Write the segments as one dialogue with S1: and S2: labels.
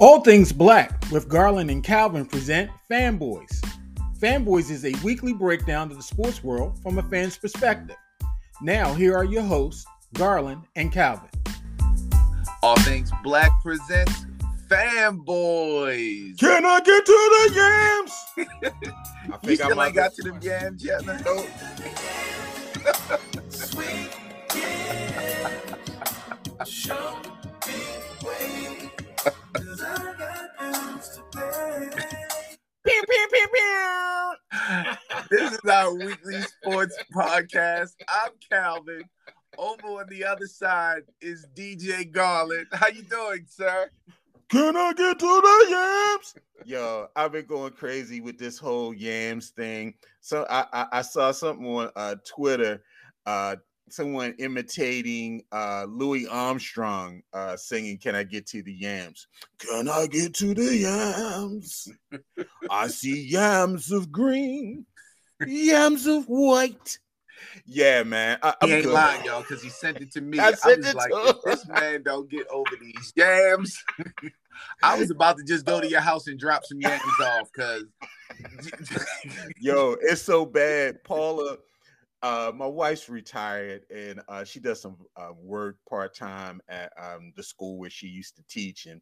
S1: All Things Black with Garland and Calvin present Fanboys. Fanboys is a weekly breakdown of the sports world from a fan's perspective. Now, here are your hosts, Garland and Calvin.
S2: All Things Black presents Fanboys.
S1: Can I get to the yams?
S2: I think you still I ain't got to the yams yet, man. Nope. Sweet, Show Pew, pew, pew, pew. this is our weekly sports podcast. I'm Calvin. Over on the other side is DJ Garland. How you doing, sir?
S1: Can I get to the yams?
S3: Yo, I've been going crazy with this whole yams thing. So I I, I saw something on uh, Twitter. Uh, someone imitating uh, Louis Armstrong uh, singing "Can I Get to the Yams?" Can I get to the yams? I see yams of green, yams of white. Yeah, man. I,
S2: he ain't good. lying, y'all, because he sent it to me. I, I was like, if this man don't get over these yams, I was about to just go to your house and drop some yams off. Because,
S3: yo, it's so bad. Paula uh, my wife's retired and uh, she does some uh, work part time at um, the school where she used to teach. And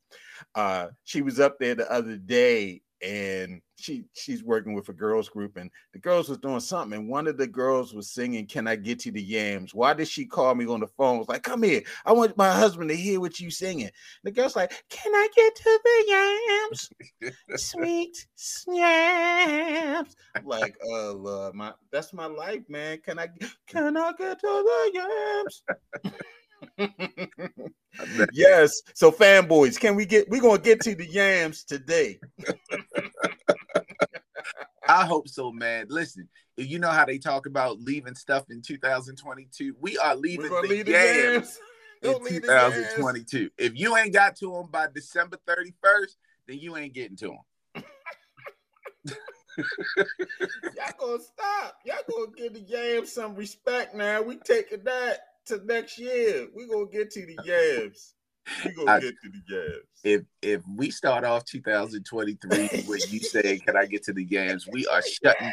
S3: uh, she was up there the other day and she she's working with a girls group and the girls was doing something and one of the girls was singing can i get you the yams? Why did she call me on the phone? Was like come here. I want my husband to hear what you singing. The girl's like can i get to the yams? Sweet yams. Like uh Lord, my that's my life man. Can i can i get to the yams yes. So fanboys, can we get we're gonna get to the yams today.
S2: I hope so, man. Listen, you know how they talk about leaving stuff in 2022. We are leaving the leave yams, the yams in 2022. Yams. If you ain't got to them by December 31st, then you ain't getting to them.
S3: Y'all gonna stop. Y'all gonna give the yams some respect now. We taking that to next year. We're gonna get to the yams. We gonna I, get to the yams.
S2: If if we start off 2023 with you saying, "Can I get to the yams?" We are shutting.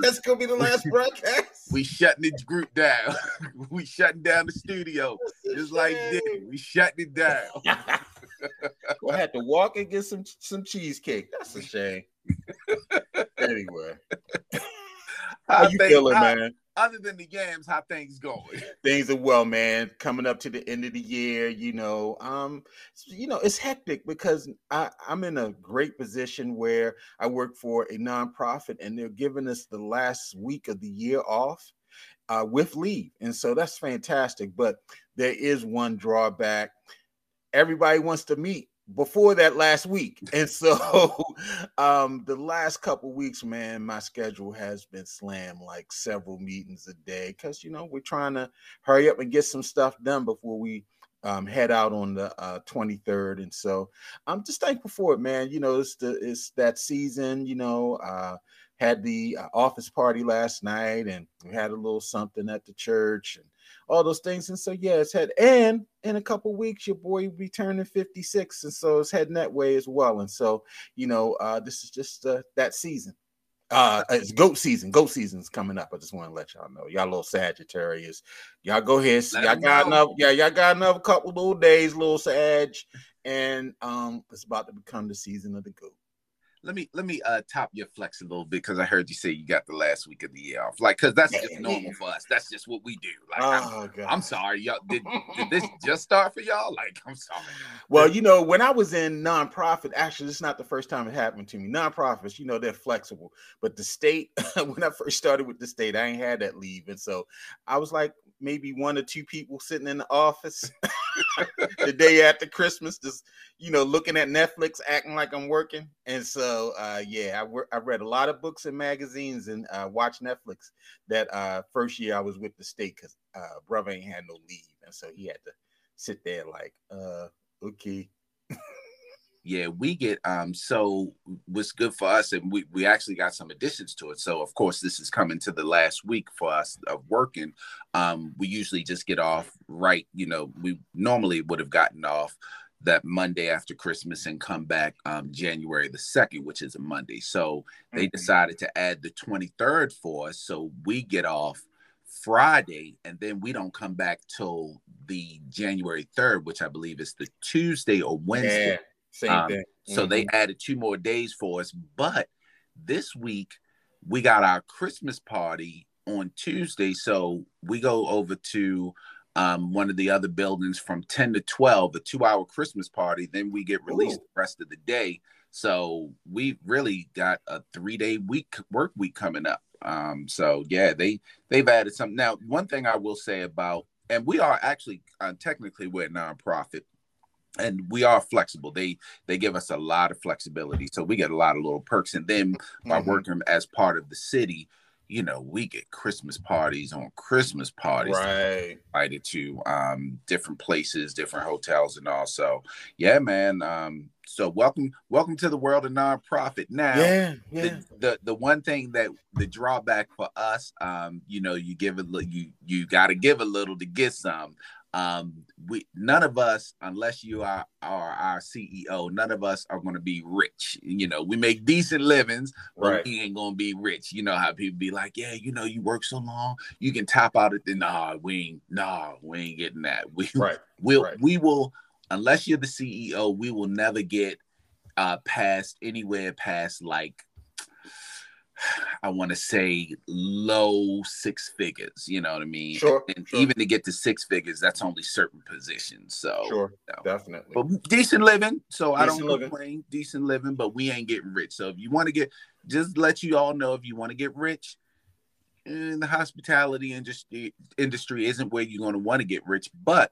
S3: That's gonna be the last broadcast.
S2: we shutting the group down. we shutting down the studio, just like this. We shutting it down.
S3: I had to walk and get some some cheesecake. That's a shame. anyway, how you feeling, man?
S2: Other than the games, how things going?
S3: Things are well, man. Coming up to the end of the year, you know, um, you know, it's hectic because I, I'm in a great position where I work for a nonprofit, and they're giving us the last week of the year off uh, with leave, and so that's fantastic. But there is one drawback: everybody wants to meet before that last week. And so um the last couple weeks, man, my schedule has been slammed like several meetings a day because you know we're trying to hurry up and get some stuff done before we um, head out on the uh, 23rd. And so I'm just thankful for it, man. You know, it's the it's that season, you know, uh had the uh, office party last night and we had a little something at the church and all those things. And so yeah, it's head and in a couple weeks, your boy will be turning 56. And so it's heading that way as well. And so, you know, uh, this is just uh, that season. Uh, it's goat season. Goat season's coming up. I just want to let y'all know. Y'all little Sagittarius. Y'all go ahead. Let y'all got know. enough. Yeah, y'all got another couple little days, little Sag. And um, it's about to become the season of the goat
S2: let me let me uh top your flex a little bit because I heard you say you got the last week of the year off. Like, cause that's just normal for us. That's just what we do. Like, oh, I'm, I'm, sorry, y'all. Did, did this just start for y'all? Like, I'm sorry.
S3: Well, you know, when I was in nonprofit, actually, it's not the first time it happened to me. Nonprofits, you know, they're flexible, but the state, when I first started with the state, I ain't had that leave, and so I was like, maybe one or two people sitting in the office the day after Christmas, just you know, looking at Netflix, acting like I'm working. And so, uh, yeah, I, I read a lot of books and magazines and uh, watched Netflix. That uh, first year I was with the state because uh, brother ain't had no leave, and so he had to sit there like, uh, okay.
S2: yeah we get um so what's good for us and we, we actually got some additions to it so of course this is coming to the last week for us of working um we usually just get off right you know we normally would have gotten off that Monday after Christmas and come back um, January the 2nd, which is a Monday. So they mm-hmm. decided to add the 23rd for us. So we get off Friday and then we don't come back till the January 3rd, which I believe is the Tuesday or Wednesday. Yeah, same um, thing. Mm-hmm. So they mm-hmm. added two more days for us. But this week we got our Christmas party on Tuesday. So we go over to um, one of the other buildings from 10 to 12, a two hour Christmas party. Then we get released Ooh. the rest of the day. So we really got a three day week work week coming up. Um, so yeah, they they've added something. Now, one thing I will say about, and we are actually uh, technically we're a nonprofit, and we are flexible. They they give us a lot of flexibility, so we get a lot of little perks. And then by mm-hmm. working as part of the city, you know, we get Christmas parties on Christmas parties.
S3: Right.
S2: Invited to um, different places, different hotels, and all. So, yeah, man. Um, so welcome, welcome to the world of nonprofit. Now,
S3: yeah, yeah.
S2: The, the, the one thing that the drawback for us, um, you know, you give a little you you got to give a little to get some um we none of us unless you are, are our ceo none of us are going to be rich you know we make decent livings but right. we ain't going to be rich you know how people be like yeah you know you work so long you can top out at the nah we ain't nah we ain't getting that we
S3: right
S2: we'll
S3: right.
S2: we will unless you're the ceo we will never get uh past anywhere past like I want to say low six figures. You know what I mean?
S3: Sure.
S2: And
S3: sure.
S2: even to get to six figures, that's only certain positions. So
S3: sure, you know. definitely.
S2: But decent living. So decent I don't living. complain. Decent living, but we ain't getting rich. So if you want to get, just let you all know if you want to get rich. In the hospitality industry, industry isn't where you're going to want to get rich, but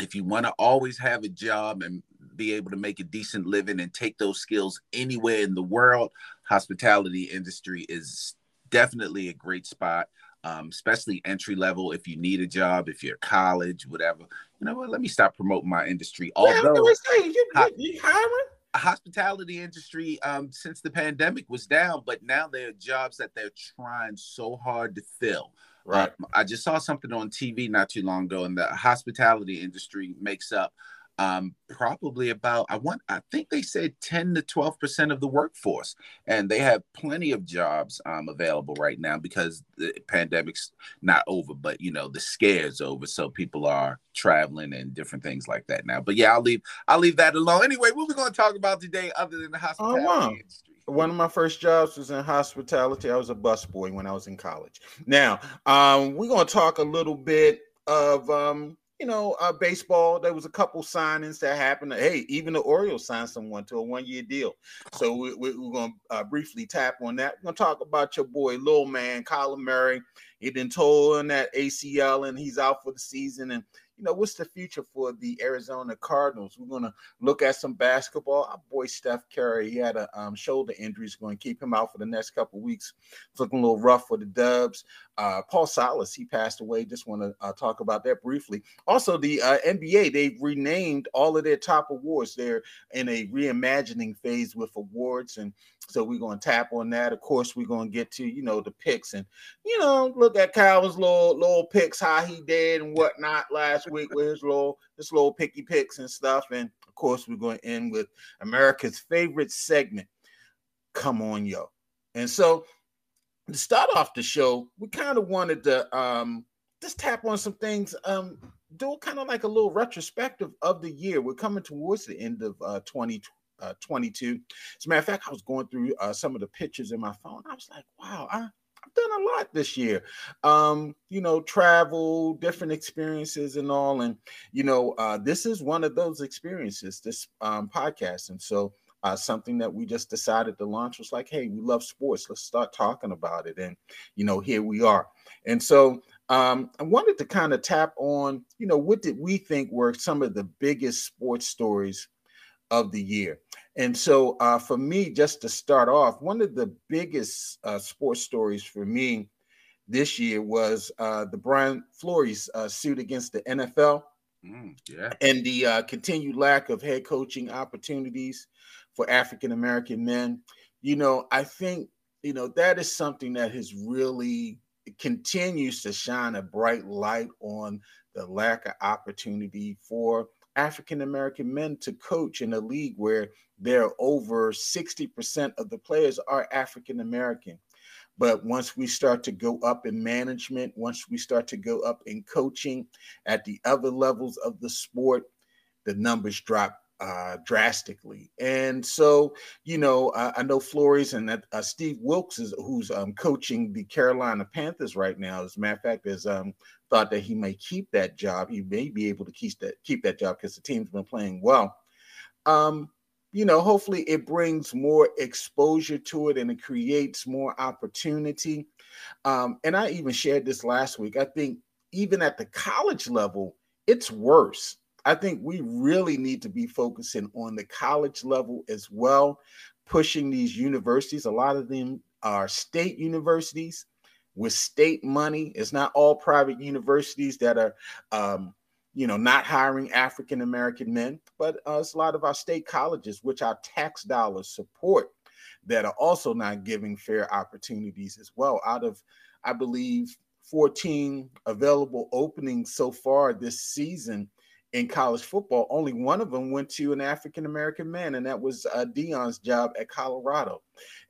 S2: if you want to always have a job and be able to make a decent living and take those skills anywhere in the world, hospitality industry is definitely a great spot. Um, especially entry level. If you need a job, if you're college, whatever. You know what? Let me stop promoting my industry. Although,
S3: say, you, you, you hiring?
S2: hospitality industry um, since the pandemic was down, but now there are jobs that they're trying so hard to fill.
S3: Right.
S2: Um, I just saw something on TV not too long ago, and the hospitality industry makes up um, probably about I want I think they said 10 to 12 percent of the workforce, and they have plenty of jobs um, available right now because the pandemic's not over, but you know the scare's over, so people are traveling and different things like that now. But yeah, I'll leave I'll leave that alone. Anyway, what we going to talk about today other than the hospitality oh, wow. industry?
S3: one of my first jobs was in hospitality. I was a busboy when I was in college. Now, um, we're going to talk a little bit of um, you know, uh, baseball, there was a couple signings that happened. Hey, even the Orioles signed someone to a one-year deal. So we, we, are going to uh, briefly tap on that. We're going to talk about your boy, little man, Kyler Murray. He been told on that ACL, and he's out for the season. And you know, what's the future for the Arizona Cardinals? We're going to look at some basketball. Our boy Steph Curry, he had a um, shoulder injury. He's going to keep him out for the next couple weeks. It's looking a little rough for the Dubs. Uh, Paul Silas, he passed away. Just want to uh, talk about that briefly. Also, the uh, NBA, they've renamed all of their top awards. They're in a reimagining phase with awards. And so we're going to tap on that. Of course, we're going to get to, you know, the picks and, you know, look at Calvin's little, little picks, how he did and whatnot last week with his little, his little picky picks and stuff. And of course, we're going to end with America's favorite segment, Come On Yo. And so to start off the show, we kind of wanted to um, just tap on some things, um, do kind of like a little retrospective of the year. We're coming towards the end of uh, 2022. Uh, 22. As a matter of fact, I was going through uh, some of the pictures in my phone. I was like, wow, I, have done a lot this year. Um, you know, travel, different experiences, and all. And, you know, uh, this is one of those experiences, this um, podcast. And so, uh, something that we just decided to launch was like, hey, we love sports. Let's start talking about it. And, you know, here we are. And so um, I wanted to kind of tap on, you know, what did we think were some of the biggest sports stories of the year? And so uh, for me, just to start off, one of the biggest uh, sports stories for me this year was uh, the Brian Flores uh, suit against the NFL.
S2: Mm, yeah.
S3: And the uh, continued lack of head coaching opportunities for African American men. You know, I think, you know, that is something that has really continues to shine a bright light on the lack of opportunity for African American men to coach in a league where there are over 60% of the players are African American. But once we start to go up in management, once we start to go up in coaching at the other levels of the sport, the numbers drop uh, drastically. And so, you know, I, I know Flores and uh, Steve Wilks, is who's um, coaching the Carolina Panthers right now. As a matter of fact, has um, thought that he may keep that job. He may be able to keep that keep that job because the team's been playing well. Um, you know, hopefully it brings more exposure to it and it creates more opportunity. Um, and I even shared this last week. I think even at the college level, it's worse. I think we really need to be focusing on the college level as well, pushing these universities. A lot of them are state universities with state money. It's not all private universities that are um, you know, not hiring African American men, but uh, it's a lot of our state colleges, which our tax dollars support, that are also not giving fair opportunities as well. Out of, I believe, 14 available openings so far this season, in college football, only one of them went to an African American man, and that was uh, Deion's job at Colorado.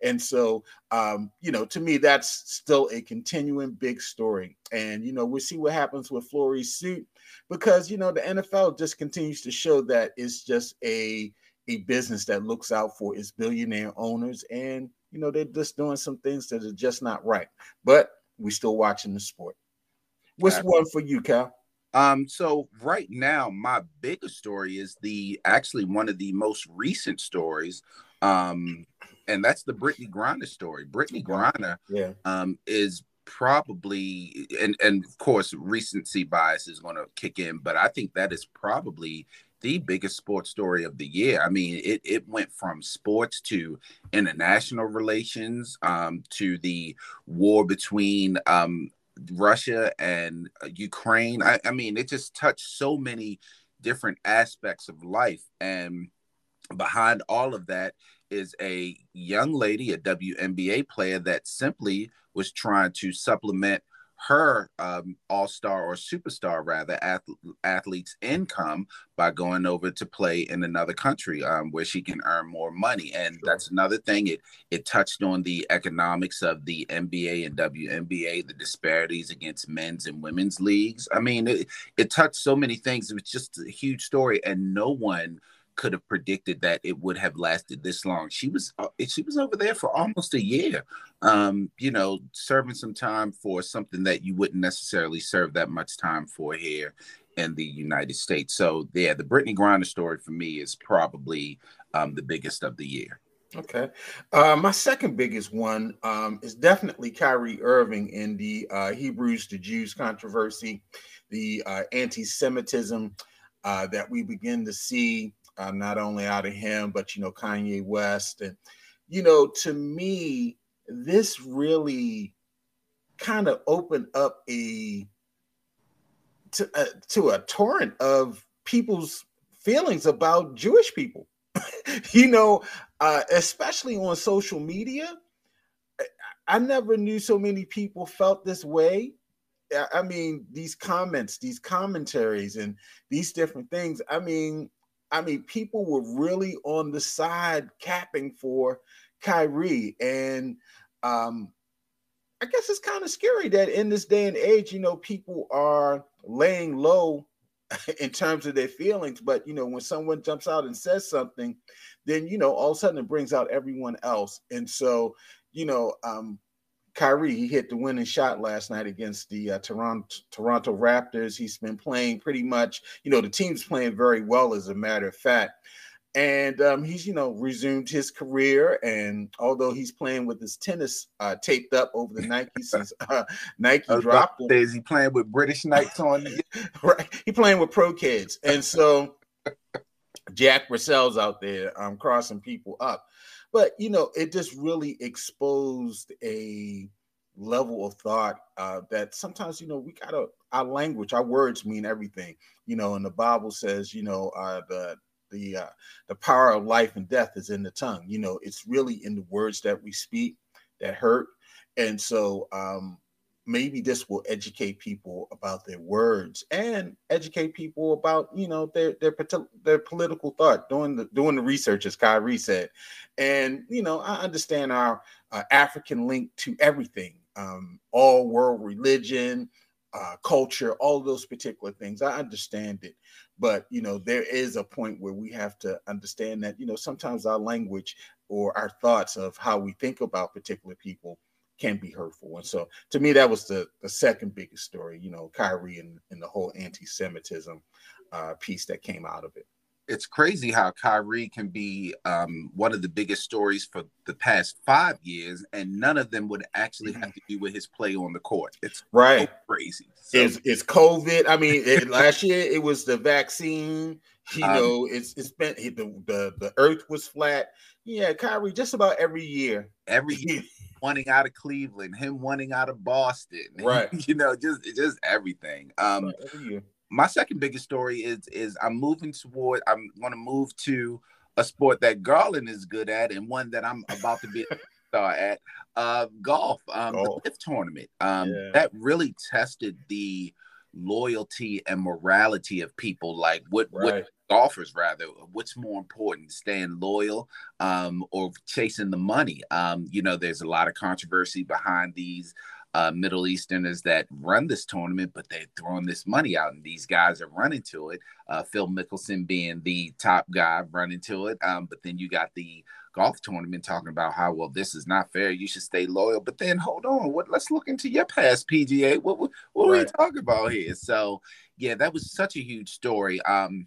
S3: And so, um, you know, to me, that's still a continuing big story. And you know, we'll see what happens with Flores' suit because you know the NFL just continues to show that it's just a a business that looks out for its billionaire owners, and you know they're just doing some things that are just not right. But we're still watching the sport. What's one for you, Cal?
S2: Um, so right now, my biggest story is the actually one of the most recent stories. Um, and that's the Brittney Griner story. Brittney Griner yeah. um, is probably and and of course recency bias is going to kick in, but I think that is probably the biggest sports story of the year. I mean, it it went from sports to international relations, um, to the war between um, Russia and uh, Ukraine. I, I mean, it just touched so many different aspects of life. And behind all of that is a young lady, a WNBA player that simply was trying to supplement her um, all star or superstar rather ath- athlete's income by going over to play in another country um, where she can earn more money and sure. that's another thing it it touched on the economics of the NBA and WNBA the disparities against men's and women's leagues I mean it, it touched so many things it was just a huge story and no one could have predicted that it would have lasted this long. She was uh, she was over there for almost a year, um, you know, serving some time for something that you wouldn't necessarily serve that much time for here in the United States. So yeah, the Brittney Griner story for me is probably um, the biggest of the year.
S3: Okay. Uh, my second biggest one um, is definitely Kyrie Irving in the uh, Hebrews to Jews controversy, the uh, anti Semitism uh, that we begin to see uh, not only out of him, but you know, Kanye West. And, you know, to me, this really kind of opened up a to, uh, to a torrent of people's feelings about Jewish people. you know, uh, especially on social media. I never knew so many people felt this way. I mean, these comments, these commentaries, and these different things. I mean, I mean, people were really on the side capping for Kyrie. And um, I guess it's kind of scary that in this day and age, you know, people are laying low in terms of their feelings. But, you know, when someone jumps out and says something, then, you know, all of a sudden it brings out everyone else. And so, you know, um, Kyrie, he hit the winning shot last night against the uh, Toronto Toronto Raptors. He's been playing pretty much, you know, the team's playing very well, as a matter of fact. And um, he's, you know, resumed his career. And although he's playing with his tennis uh, taped up over the Nike since uh, Nike dropped him,
S2: is he playing with British Knights on?
S3: right, he playing with Pro-Keds, and so Jack Purcell's out there um, crossing people up. But you know, it just really exposed a level of thought uh, that sometimes you know we gotta our language, our words mean everything. You know, and the Bible says, you know, uh, the the uh, the power of life and death is in the tongue. You know, it's really in the words that we speak that hurt. And so, um, maybe this will educate people about their words and educate people about you know their their their political thought. Doing the doing the research as Kyrie said. And you know I understand our uh, African link to everything um, all world religion uh, culture all those particular things. I understand it. But you know there is a point where we have to understand that you know sometimes our language or our thoughts of how we think about particular people can be hurtful. And so to me, that was the, the second biggest story, you know, Kyrie and, and the whole anti-Semitism uh, piece that came out of it.
S2: It's crazy how Kyrie can be um, one of the biggest stories for the past five years, and none of them would actually have to do with his play on the court. It's
S3: right,
S2: so crazy.
S3: So, it's, it's COVID. I mean, it, last year it was the vaccine. You um, know, it's it's been the, the the Earth was flat. Yeah, Kyrie, just about every year.
S2: Every year wanting out of Cleveland, him wanting out of Boston,
S3: right?
S2: you know, just just everything. Um, my second biggest story is is I'm moving toward. I'm going to move to a sport that Garland is good at, and one that I'm about to be a star at. Uh, golf, um, golf. the LIV tournament. Um, yeah. that really tested the loyalty and morality of people. Like what right. what golfers rather what's more important staying loyal um, or chasing the money? Um, you know there's a lot of controversy behind these uh, middle easterners that run this tournament but they're throwing this money out and these guys are running to it. Uh, phil mickelson being the top guy running to it. Um, but then you got the golf tournament talking about how well this is not fair. You should stay loyal. But then hold on what let's look into your past pga what, what, what right. are we talking about here? So yeah that was such a huge story. Um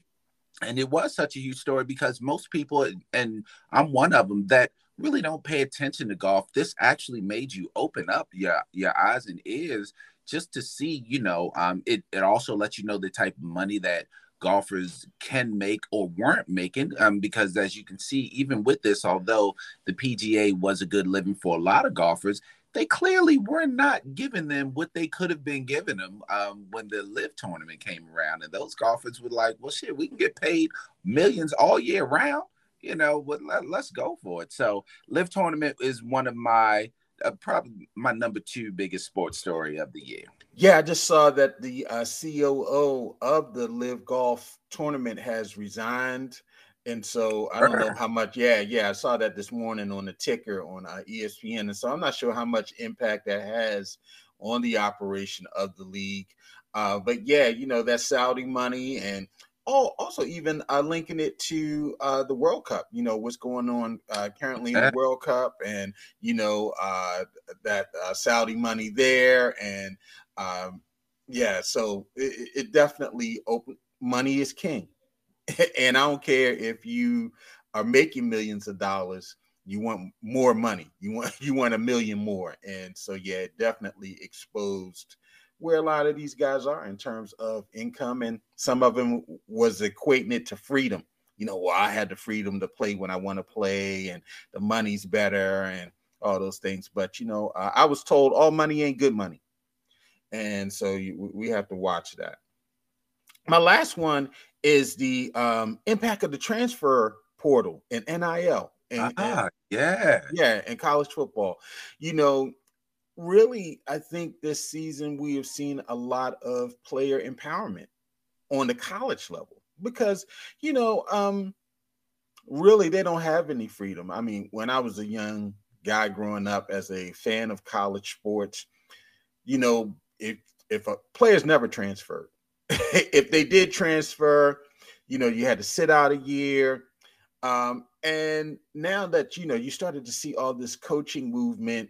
S2: and it was such a huge story because most people and i'm one of them that really don't pay attention to golf. This actually made you open up your your eyes and ears just to see you know um it, it also lets you know the type of money that golfers can make or weren't making um because as you can see even with this although the pga was a good living for a lot of golfers they clearly were not giving them what they could have been giving them um, when the LIV tournament came around. And those golfers were like, well, shit, we can get paid millions all year round. You know, let, us go for it. So, LIV tournament is one of my uh, probably my number two biggest sports story of the year.
S3: Yeah, I just saw that the uh, COO of the LIV Golf tournament has resigned. And so I don't know how much. Yeah, yeah, I saw that this morning on the ticker on uh, ESPN, and so I'm not sure how much impact that has on the operation of the league. Uh, but yeah, you know that Saudi money, and oh, also even uh, linking it to uh, the World Cup. You know what's going on uh, currently in the World Cup, and you know uh, that uh, Saudi money there, and um, yeah, so it, it definitely open. Money is king and I don't care if you are making millions of dollars, you want more money. You want you want a million more. And so yeah, definitely exposed where a lot of these guys are in terms of income and some of them was equating it to freedom. You know, well, I had the freedom to play when I want to play and the money's better and all those things. But you know, uh, I was told all money ain't good money. And so you, we have to watch that. My last one is the um, impact of the transfer portal and NIL. And,
S2: ah, and, yeah.
S3: Yeah, and college football. You know, really, I think this season we have seen a lot of player empowerment on the college level because, you know, um, really they don't have any freedom. I mean, when I was a young guy growing up as a fan of college sports, you know, if if a player's never transferred, if they did transfer, you know, you had to sit out a year. Um, and now that you know, you started to see all this coaching movement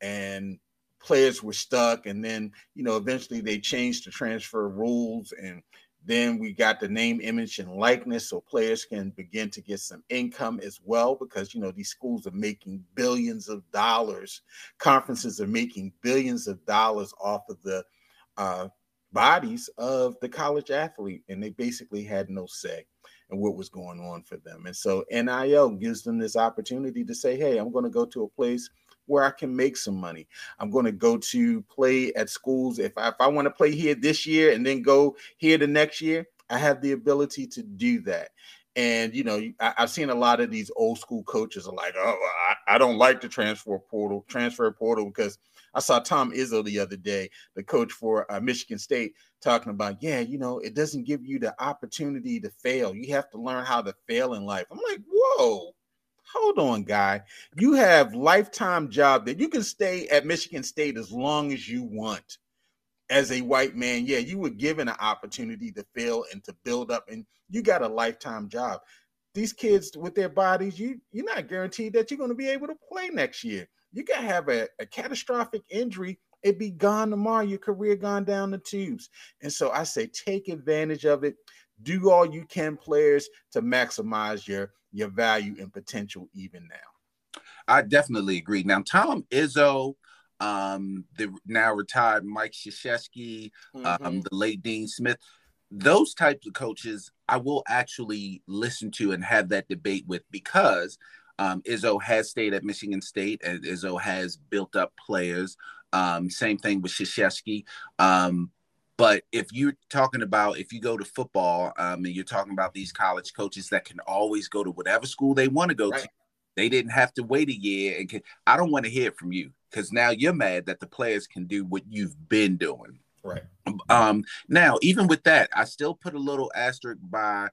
S3: and players were stuck, and then you know, eventually they changed the transfer rules, and then we got the name, image, and likeness, so players can begin to get some income as well, because you know these schools are making billions of dollars, conferences are making billions of dollars off of the uh, bodies of the college athlete, and they basically had no say in what was going on for them. And so NIL gives them this opportunity to say, hey, I'm going to go to a place where I can make some money. I'm going to go to play at schools. If I, if I want to play here this year and then go here the next year, I have the ability to do that. And you know, I, have seen a lot of these old school coaches are like, "Oh, I, I don't like the transfer portal, transfer portal because I saw Tom Izzo the other day, the coach for uh, Michigan State, talking about, yeah, you know, it doesn't give you the opportunity to fail. You have to learn how to fail in life. I'm like, whoa, hold on, guy. You have lifetime job that you can stay at Michigan State as long as you want. As a white man, yeah, you were given an opportunity to fail and to build up, and you got a lifetime job. These kids with their bodies, you you're not guaranteed that you're going to be able to play next year. You can have a, a catastrophic injury it be gone tomorrow, your career gone down the tubes. And so I say take advantage of it. Do all you can, players, to maximize your your value and potential even now.
S2: I definitely agree. Now, Tom Izzo, um, the now retired Mike Krzyzewski, um, mm-hmm. um, the late Dean Smith, those types of coaches I will actually listen to and have that debate with because um, Izzo has stayed at Michigan State and Izzo has built up players. Um, same thing with Krzyzewski. Um, but if you're talking about if you go to football um, and you're talking about these college coaches that can always go to whatever school they want to go right. to, they didn't have to wait a year. And can, I don't want to hear it from you because now you're mad that the players can do what you've been doing.
S3: Right.
S2: Um, now, even with that, I still put a little asterisk by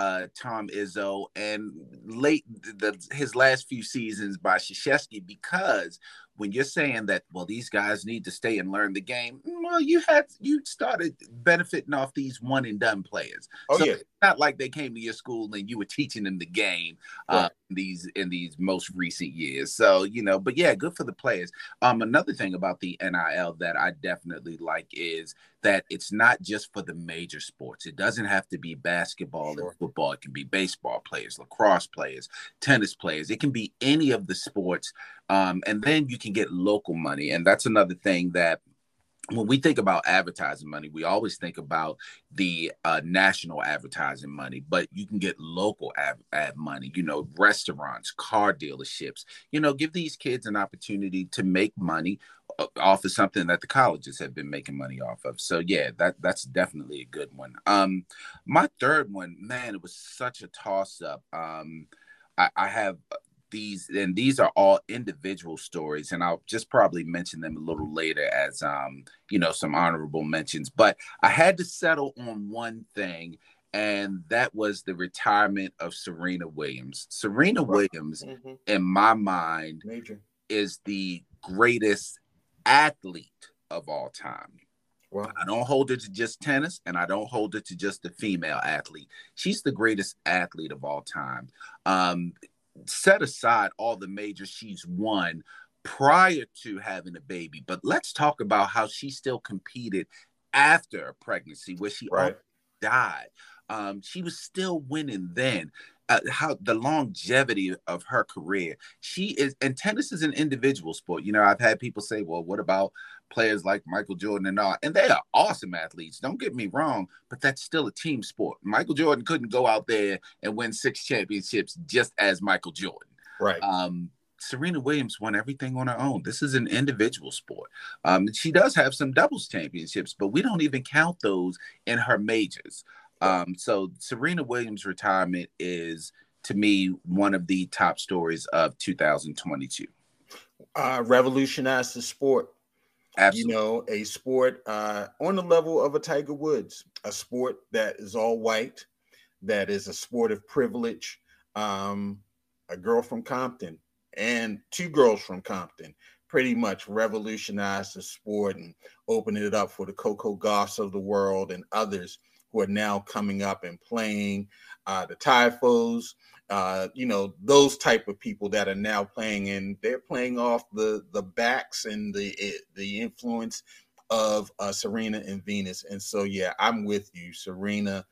S2: uh, Tom Izzo and late the, his last few seasons by Krzyzewski because when you're saying that, well, these guys need to stay and learn the game, well, you had you started benefiting off these one and done players.
S3: Oh so yeah,
S2: it's not like they came to your school and you were teaching them the game uh, right. in these in these most recent years. So you know, but yeah, good for the players. Um, another thing about the NIL that I definitely like is that it's not just for the major sports. It doesn't have to be basketball sure. and football. It can be baseball players, lacrosse players, tennis players. It can be any of the sports um, and then you can get local money. And that's another thing that when we think about advertising money, we always think about the uh, national advertising money, but you can get local ad, ad, money, you know, restaurants, car dealerships, you know, give these kids an opportunity to make money uh, off of something that the colleges have been making money off of. So yeah, that that's definitely a good one. Um, my third one, man, it was such a toss up. Um, I, I have these and these are all individual stories and i'll just probably mention them a little later as um you know some honorable mentions but i had to settle on one thing and that was the retirement of serena williams serena williams mm-hmm. in my mind Major. is the greatest athlete of all time Wow. I don't hold it to just tennis and I don't hold it to just the female athlete. She's the greatest athlete of all time. Um, set aside all the majors she's won prior to having a baby, but let's talk about how she still competed after a pregnancy, where she right. died. Um, she was still winning then. Uh, how the longevity of her career. She is, and tennis is an individual sport. You know, I've had people say, "Well, what about players like Michael Jordan and all, and they are awesome athletes. Don't get me wrong, but that's still a team sport. Michael Jordan couldn't go out there and win six championships just as Michael Jordan.
S3: Right.
S2: Um, Serena Williams won everything on her own. This is an individual sport. Um, she does have some doubles championships, but we don't even count those in her majors. Um, so Serena Williams' retirement is, to me, one of the top stories of 2022.
S3: Uh, revolutionized the sport
S2: Absolutely.
S3: You know, a sport uh, on the level of a Tiger Woods, a sport that is all white, that is a sport of privilege. Um, a girl from Compton and two girls from Compton pretty much revolutionized the sport and opened it up for the Coco Gauffs of the world and others who are now coming up and playing uh, the Tiafoes, uh, you know, those type of people that are now playing and they're playing off the the backs and the eh, the influence of uh, Serena and Venus. And so, yeah, I'm with you, Serena,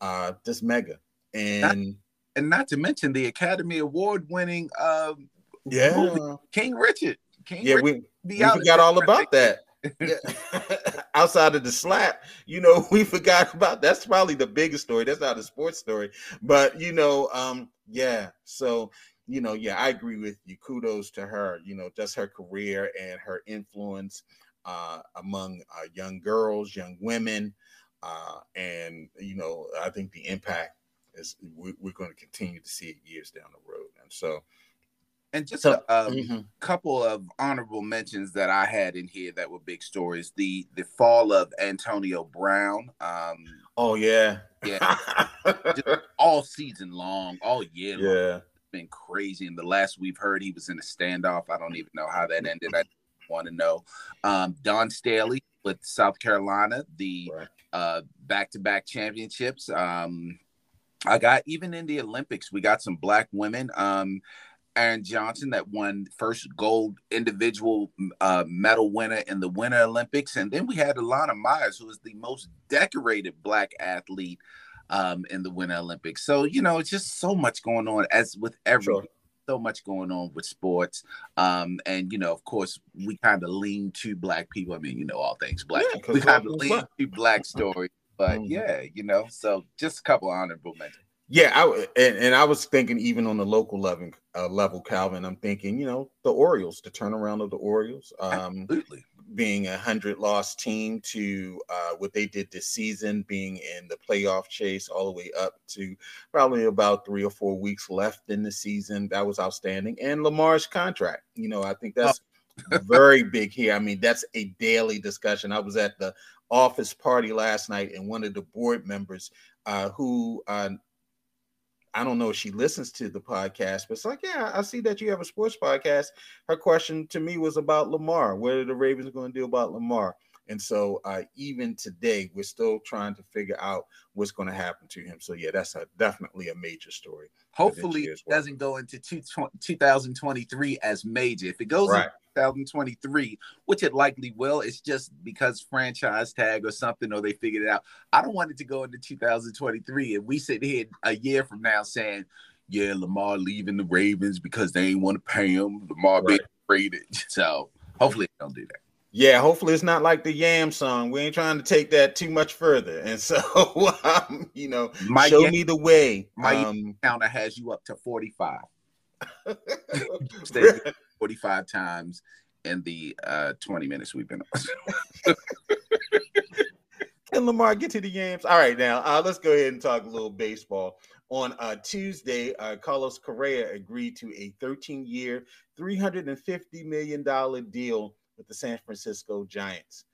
S3: uh, just mega. And
S2: not, and not to mention the Academy Award winning um,
S3: yeah
S2: movie, King Richard. King
S3: yeah, Richard we, we forgot all about that. outside of the slap, you know, we forgot about that's probably the biggest story. That's not a sports story, but you know, um, yeah. So, you know, yeah, I agree with you. Kudos to her, you know, just her career and her influence uh, among uh, young girls, young women. Uh, and, you know, I think the impact is we, we're going to continue to see it years down the road. And so,
S2: And just so, a um, mm-hmm. couple of honorable mentions that I had in here that were big stories. The the fall of Antonio Brown. Um,
S3: oh yeah,
S2: yeah. all season long, all year.
S3: Yeah, long.
S2: been crazy. And the last we've heard, he was in a standoff. I don't even know how that ended. I want to know. Um, Dawn Staley with South Carolina, the right. uh, back-to-back championships. Um, I got even in the Olympics, we got some black women. Um, Aaron Johnson that won first gold individual uh, medal winner in the Winter Olympics, and then we had Elana Meyers, who is the most decorated black athlete um, in the Winter Olympics. So you know, it's just so much going on as with every. Sure. So much going on with sports, um, and you know, of course, we kind of lean to black people. I mean, you know, all things black. Yeah, we kind of lean to black stories, but mm-hmm. yeah, you know. So just a couple honorable mentions.
S3: Yeah, I and, and, I was thinking even on the local level, uh, level, Calvin. I'm thinking, you know, the Orioles, the turnaround of the Orioles, um, Absolutely. being a hundred loss team to uh, what they did this season, being in the playoff chase all the way up to probably about three or four weeks left in the season. That was outstanding, and Lamar's contract. You know, I think that's oh. very big here. I mean, that's a daily discussion. I was at the office party last night, and one of the board members uh, who uh, I don't know if she listens to the podcast, but it's like, yeah, I see that you have a sports podcast. Her question to me was about Lamar. What are the Ravens going to do about Lamar? And so, uh, even today, we're still trying to figure out what's going to happen to him. So, yeah, that's a, definitely a major story.
S2: Hopefully, it well. doesn't go into two, 2023 as major. If it goes right. 2023, which it likely will. It's just because franchise tag or something, or they figured it out. I don't want it to go into 2023, and we sit here a year from now saying, "Yeah, Lamar leaving the Ravens because they ain't want to pay him. Lamar right. being traded." So hopefully, they don't do that.
S3: Yeah, hopefully it's not like the Yam song. We ain't trying to take that too much further. And so, um, you know, my show Yam, me the way.
S2: My um, counter has you up to 45. 45 times in the uh, 20 minutes we've been on.
S3: Can Lamar get to the games? All right, now uh, let's go ahead and talk a little baseball. On uh, Tuesday, uh, Carlos Correa agreed to a 13-year, $350 million deal with the San Francisco Giants.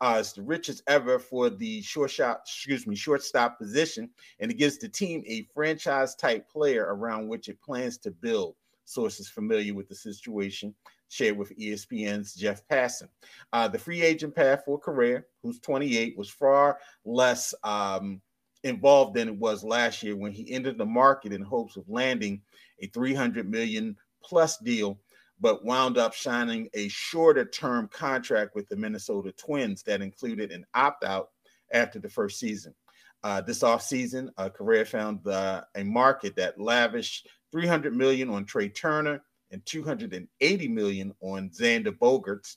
S3: Uh, it's the richest ever for the shortstop, excuse me, shortstop position, and it gives the team a franchise-type player around which it plans to build sources familiar with the situation shared with ESPN's Jeff Passan. Uh, the free agent path for Correa, who's 28, was far less um, involved than it was last year when he entered the market in hopes of landing a 300 million plus deal, but wound up signing a shorter term contract with the Minnesota Twins that included an opt out after the first season. Uh, this offseason, uh, Correa found a market that lavished 300 million on Trea Turner and 280 million on Xander Bogaerts.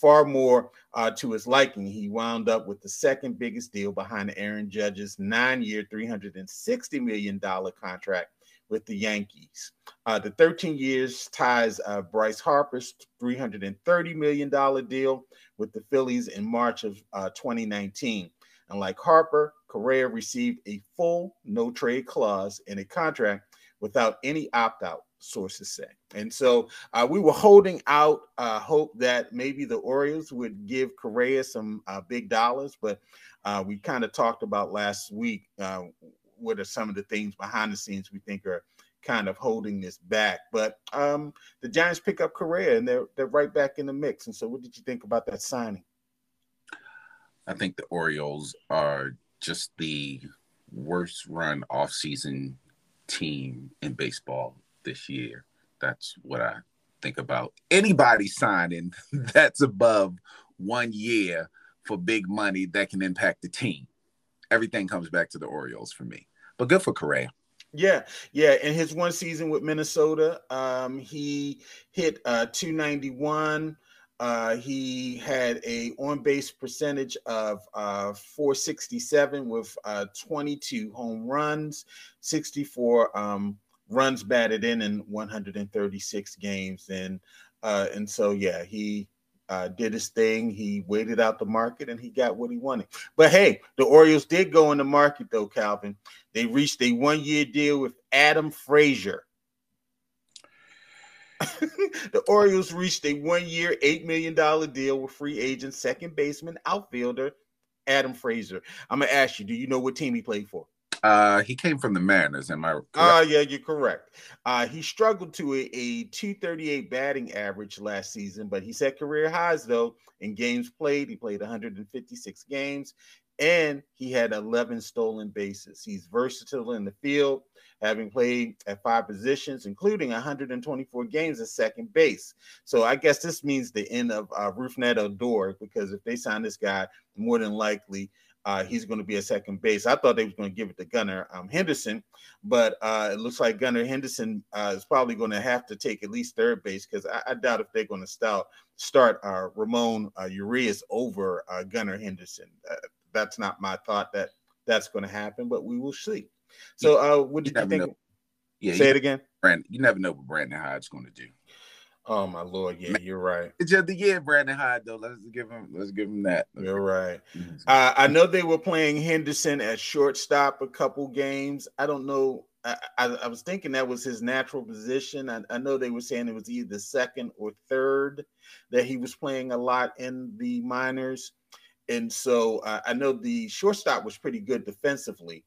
S3: Far more uh, to his liking, he wound up with the second biggest deal behind Aaron Judge's nine-year, 360 million dollar contract with the Yankees. Uh, the 13 years ties uh, Bryce Harper's 330 million dollar deal with the Phillies in March of uh, 2019. And like Harper, Correa received a full no trade clause in a contract without any opt out, sources say. And so uh, we were holding out uh, hope that maybe the Orioles would give Correa some uh, big dollars, but uh, we kind of talked about last week uh, what are some of the things behind the scenes we think are kind of holding this back. But um, the Giants pick up Correa and they're they're right back in the mix. And so, what did you think about that signing?
S2: I think the Orioles are just the worst run off season team in baseball this year. That's what I think about. Anybody signing that's above one year for big money that can impact the team. Everything comes back to the Orioles for me. But good for Correa.
S3: Yeah, yeah. In his one season with Minnesota, um, he hit uh, 291. Uh, he had a on base percentage of uh, 467 with uh, 22 home runs, 64 um, runs batted in in 136 games, and uh, and so yeah, he uh, did his thing. He waited out the market and he got what he wanted. But hey, the Orioles did go in the market though, Calvin. They reached a one year deal with Adam Frazier the Orioles reached a one-year, eight million dollar deal with free agent second baseman outfielder Adam Frazier. I'm gonna ask you, do you know what team he played for?
S2: Uh, he came from the Mariners. Am I correct?
S3: Uh, yeah, you're correct. Uh, he struggled to a, a 238 batting average last season, but he set career highs though in games played. He played 156 games and he had 11 stolen bases. He's versatile in the field, having played at five positions, including 124 games at second base. So I guess this means the end of uh, Rougned Odor because if they sign this guy, more than likely uh, he's going to be a second base. I thought they was going to give it to Gunnar um, Henderson, but uh, it looks like Gunnar Henderson uh, is probably going to have to take at least third base because I, I, doubt if they're going to start start uh, Ramon uh, Urias over uh, Gunnar Henderson. Uh, that's not my thought that that's going to happen, but we will see. So, uh, what did you, you think? Know. Yeah, say it again.
S2: Brandon, you never know what Brandon Hyde's going to do.
S3: Oh my lord, yeah, you're right.
S2: It's just the year Brandon Hyde though. Let's give him let's give him that.
S3: Let's you're right. Uh, I know they were playing Henderson at shortstop a couple games. I don't know. I, I, I was thinking that was his natural position. I, I, know they were saying it was either second or third that he was playing a lot in the minors, and so uh, I know the shortstop was pretty good defensively.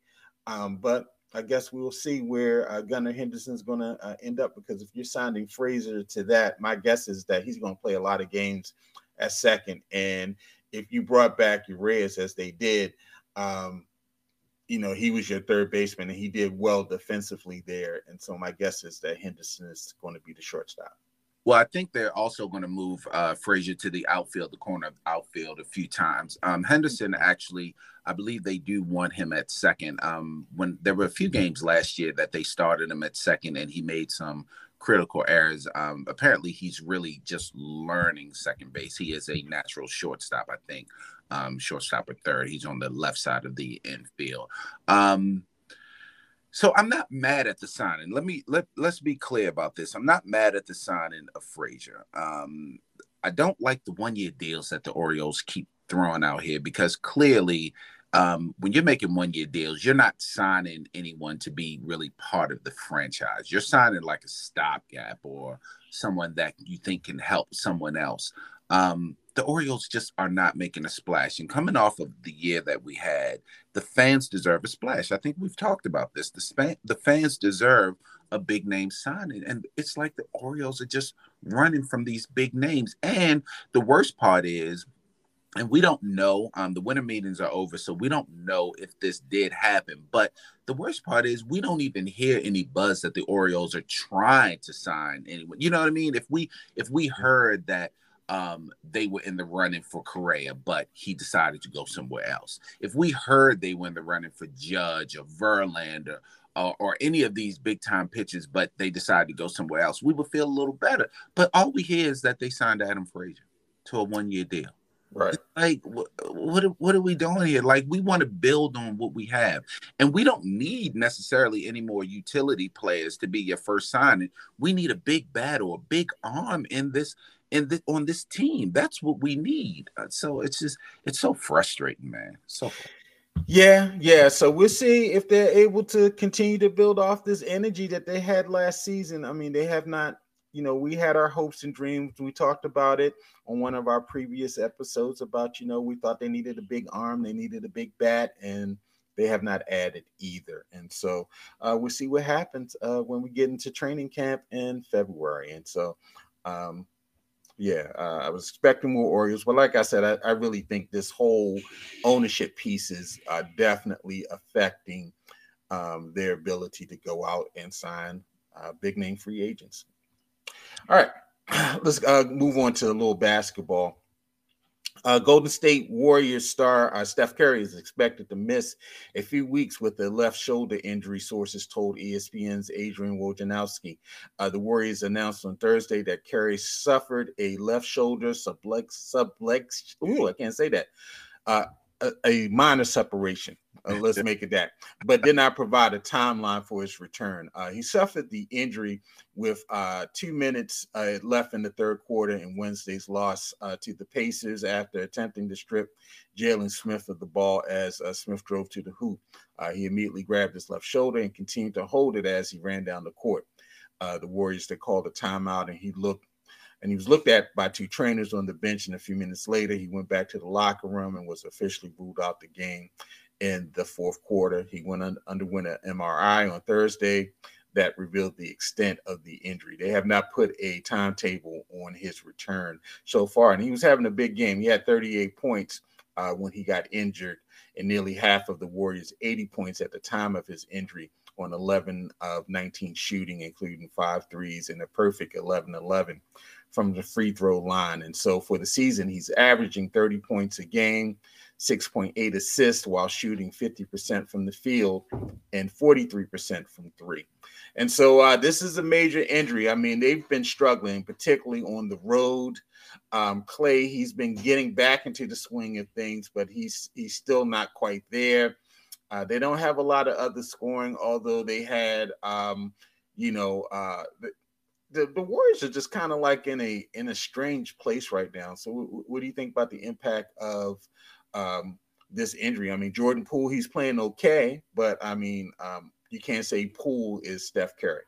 S3: Um, but I guess we will see where uh, Gunnar Henderson is going to uh, end up because if you're signing Frazier to that, my guess is that he's going to play a lot of games at second. And if you brought back Urias as they did, um, you know, he was your third baseman and he did well defensively there. And so my guess is that Henderson is going to be the shortstop.
S2: Well, I think they're also going to move uh, Frazier to the outfield, the corner of the outfield, a few times. Um, Henderson actually, I believe they do want him at second. Um, when there were a few games last year that they started him at second, and he made some critical errors. Um, apparently, he's really just learning second base. He is a natural shortstop, I think. Um, shortstop or third. He's on the left side of the infield. Um, so I'm not mad at the signing. Let me let let's be clear about this. I'm not mad at the signing of Frazier. Um, I don't like the one year deals that the Orioles keep throwing out here because clearly, um, when you're making one year deals, you're not signing anyone to be really part of the franchise. You're signing like a stopgap or someone that you think can help someone else. Um, the Orioles just are not making a splash. And coming off of the year that we had, the fans deserve a splash. I think we've talked about this. The span, the fans deserve a big name signing, and it's like the Orioles are just running from these big names. And the worst part is, and we don't know. Um, the winter meetings are over, so we don't know if this did happen. But the worst part is we don't even hear any buzz that the Orioles are trying to sign anyone. You know what I mean? If we if we heard that um, they were in the running for Correa, but he decided to go somewhere else. If we heard they were in the running for Judge or Verlander or, or any of these big time pitches, but they decided to go somewhere else, we would feel a little better. But all we hear is that they signed Adam Frazier to a one year deal.
S3: Right.
S2: Like, what, what, what are we doing here? Like, we want to build on what we have. And we don't need necessarily any more utility players to be your first signing. We need a big bat or a big arm in this in the, on this team. That's what we need. Uh, so it's just it's so frustrating, man. So.
S3: Yeah, yeah. So we'll see if they're able to continue to build off this energy that they had last season. I mean, they have not. You know, we had our hopes and dreams. We talked about it on one of our previous episodes about, you know, we thought they needed a big arm, they needed a big bat, and they have not added either. And so uh, we'll see what happens uh, when we get into training camp in February. And so um, yeah, uh, I was expecting more Orioles, but like I said, I, I really think this whole ownership piece is uh, definitely affecting um, their ability to go out and sign uh, big name free agents. All right, let's uh, move on to a little basketball. Uh, Golden State Warriors star uh, Steph Curry is expected to miss a few weeks with a left shoulder injury, sources told ESPN's Adrian Wojnarowski. Uh, the Warriors announced on Thursday that Curry suffered a left shoulder sublex, sublex, ooh, I can't say that, uh, a, a minor separation. Uh, let's make it that, but did not provide a timeline for his return. Uh, he suffered the injury with uh, two minutes uh, left in the third quarter in Wednesday's loss uh, to the Pacers after attempting to strip Jalen Smith of the ball as uh, Smith drove to the hoop. he immediately grabbed his left shoulder and continued to hold it as he ran down the court. uh, the Warriors that called a timeout, and he looked and he was looked at by two trainers on the bench. And a few minutes later, he went back to the locker room and was officially ruled out the game in the fourth quarter. He went un- underwent an MRI on Thursday that revealed the extent of the injury. They have not put a timetable on his return so far, and he was having a big game. He had 38 points uh, when he got injured, and nearly half of the Warriors' 80 points at the time of his injury on 11 of 19 shooting, including five threes and a perfect 11 11 from the free throw line. And so for the season, he's averaging 30 points a game, 6.8 assists while shooting 50% from the field and 43% from three. And so uh, this is a major injury. I mean, they've been struggling, particularly on the road. Um, Klay, he's been getting back into the swing of things, but he's he's still not quite there. Uh, they don't have a lot of other scoring, although they had, um, you know, uh, the, the, Warriors are just kind of like in a in a strange place right now. So, w- what do you think about the impact of um, this injury? I mean, Jordan Poole, he's playing okay, but I mean, um, you can't say Poole is Steph Curry.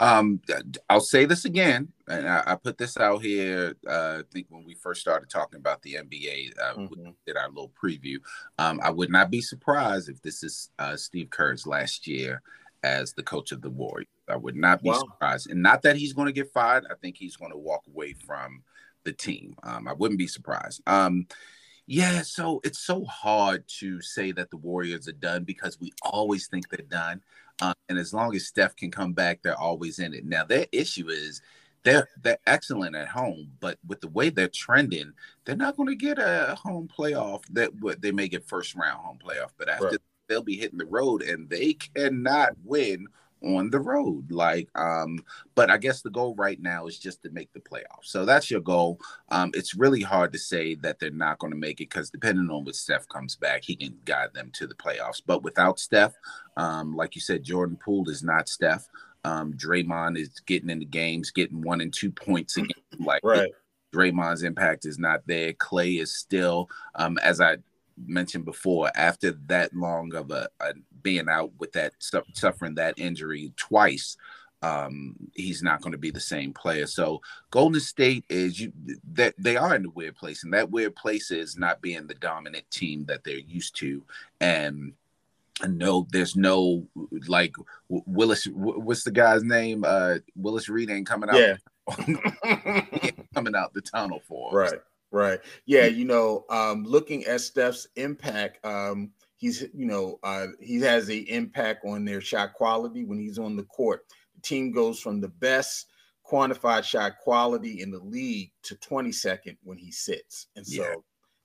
S2: Um, I'll say this again, and I, I put this out here. Uh, I think when we first started talking about the NBA, uh, mm-hmm. we did our little preview. Um, I would not be surprised if this is uh, Steve Kerr's last year as the coach of the Warriors. I would not be wow. surprised, and not that he's going to get fired. I think he's going to walk away from the team. Um, I wouldn't be surprised. Um, yeah, so it's so hard to say that the Warriors are done because we always think they're done. Uh, and as long as Steph can come back, they're always in it. Now their issue is they're they're excellent at home, but with the way they're trending, they're not going to get a home playoff. That what they may get first round home playoff, but after right. they'll be hitting the road and they cannot win on the road. Like, um, but I guess the goal right now is just to make the playoffs. So that's your goal. Um, it's really hard to say that they're not going to make it because depending on what Steph comes back, he can guide them to the playoffs. But without Steph, um, like you said, Jordan Poole is not Steph. Um, Draymond is getting in the games, getting one and two points again. Like right. Draymond's impact is not there. Klay is still, um, as I mentioned before, after that long of a, a being out with that suffering that injury twice, um, he's not going to be the same player. So Golden State is you that they are in a weird place, and that weird place is not being the dominant team that they're used to, and. No, there's no like Willis. What's the guy's name? Uh, Willis Reed ain't coming out.
S3: Yeah,
S2: coming out the tunnel for.
S3: Right. Right. Yeah. You know, um, looking at Steph's impact, um, he's, you know, uh, he has a impact on their shot quality when he's on the court. The team goes from the best quantified shot quality in the league to 22nd when he sits. And so,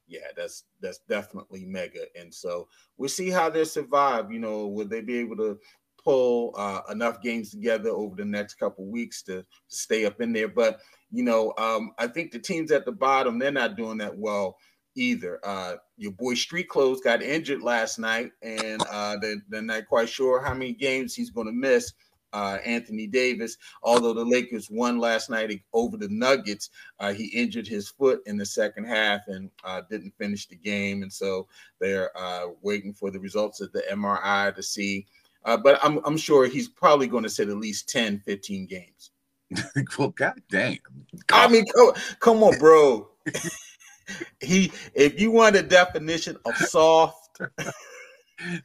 S3: yeah. yeah, that's that's definitely mega. And so we'll see how they survive. You know, will they be able to pull uh, enough games together over the next couple weeks to, to stay up in there? But you know, um, I think the teams at the bottom, they're not doing that well either. Uh, your boy Street Clothes got injured last night, and uh, they're, they're not quite sure how many games he's going to miss. Uh, Anthony Davis, although the Lakers won last night over the Nuggets, uh, he injured his foot in the second half and uh, didn't finish the game. And so they're uh, waiting for the results of the MRI to see. But I'm, I'm sure he's probably going to sit at least 10, 15 games.
S2: well, god damn.
S3: I mean, come, come on, bro. he, if you want a definition of soft, you,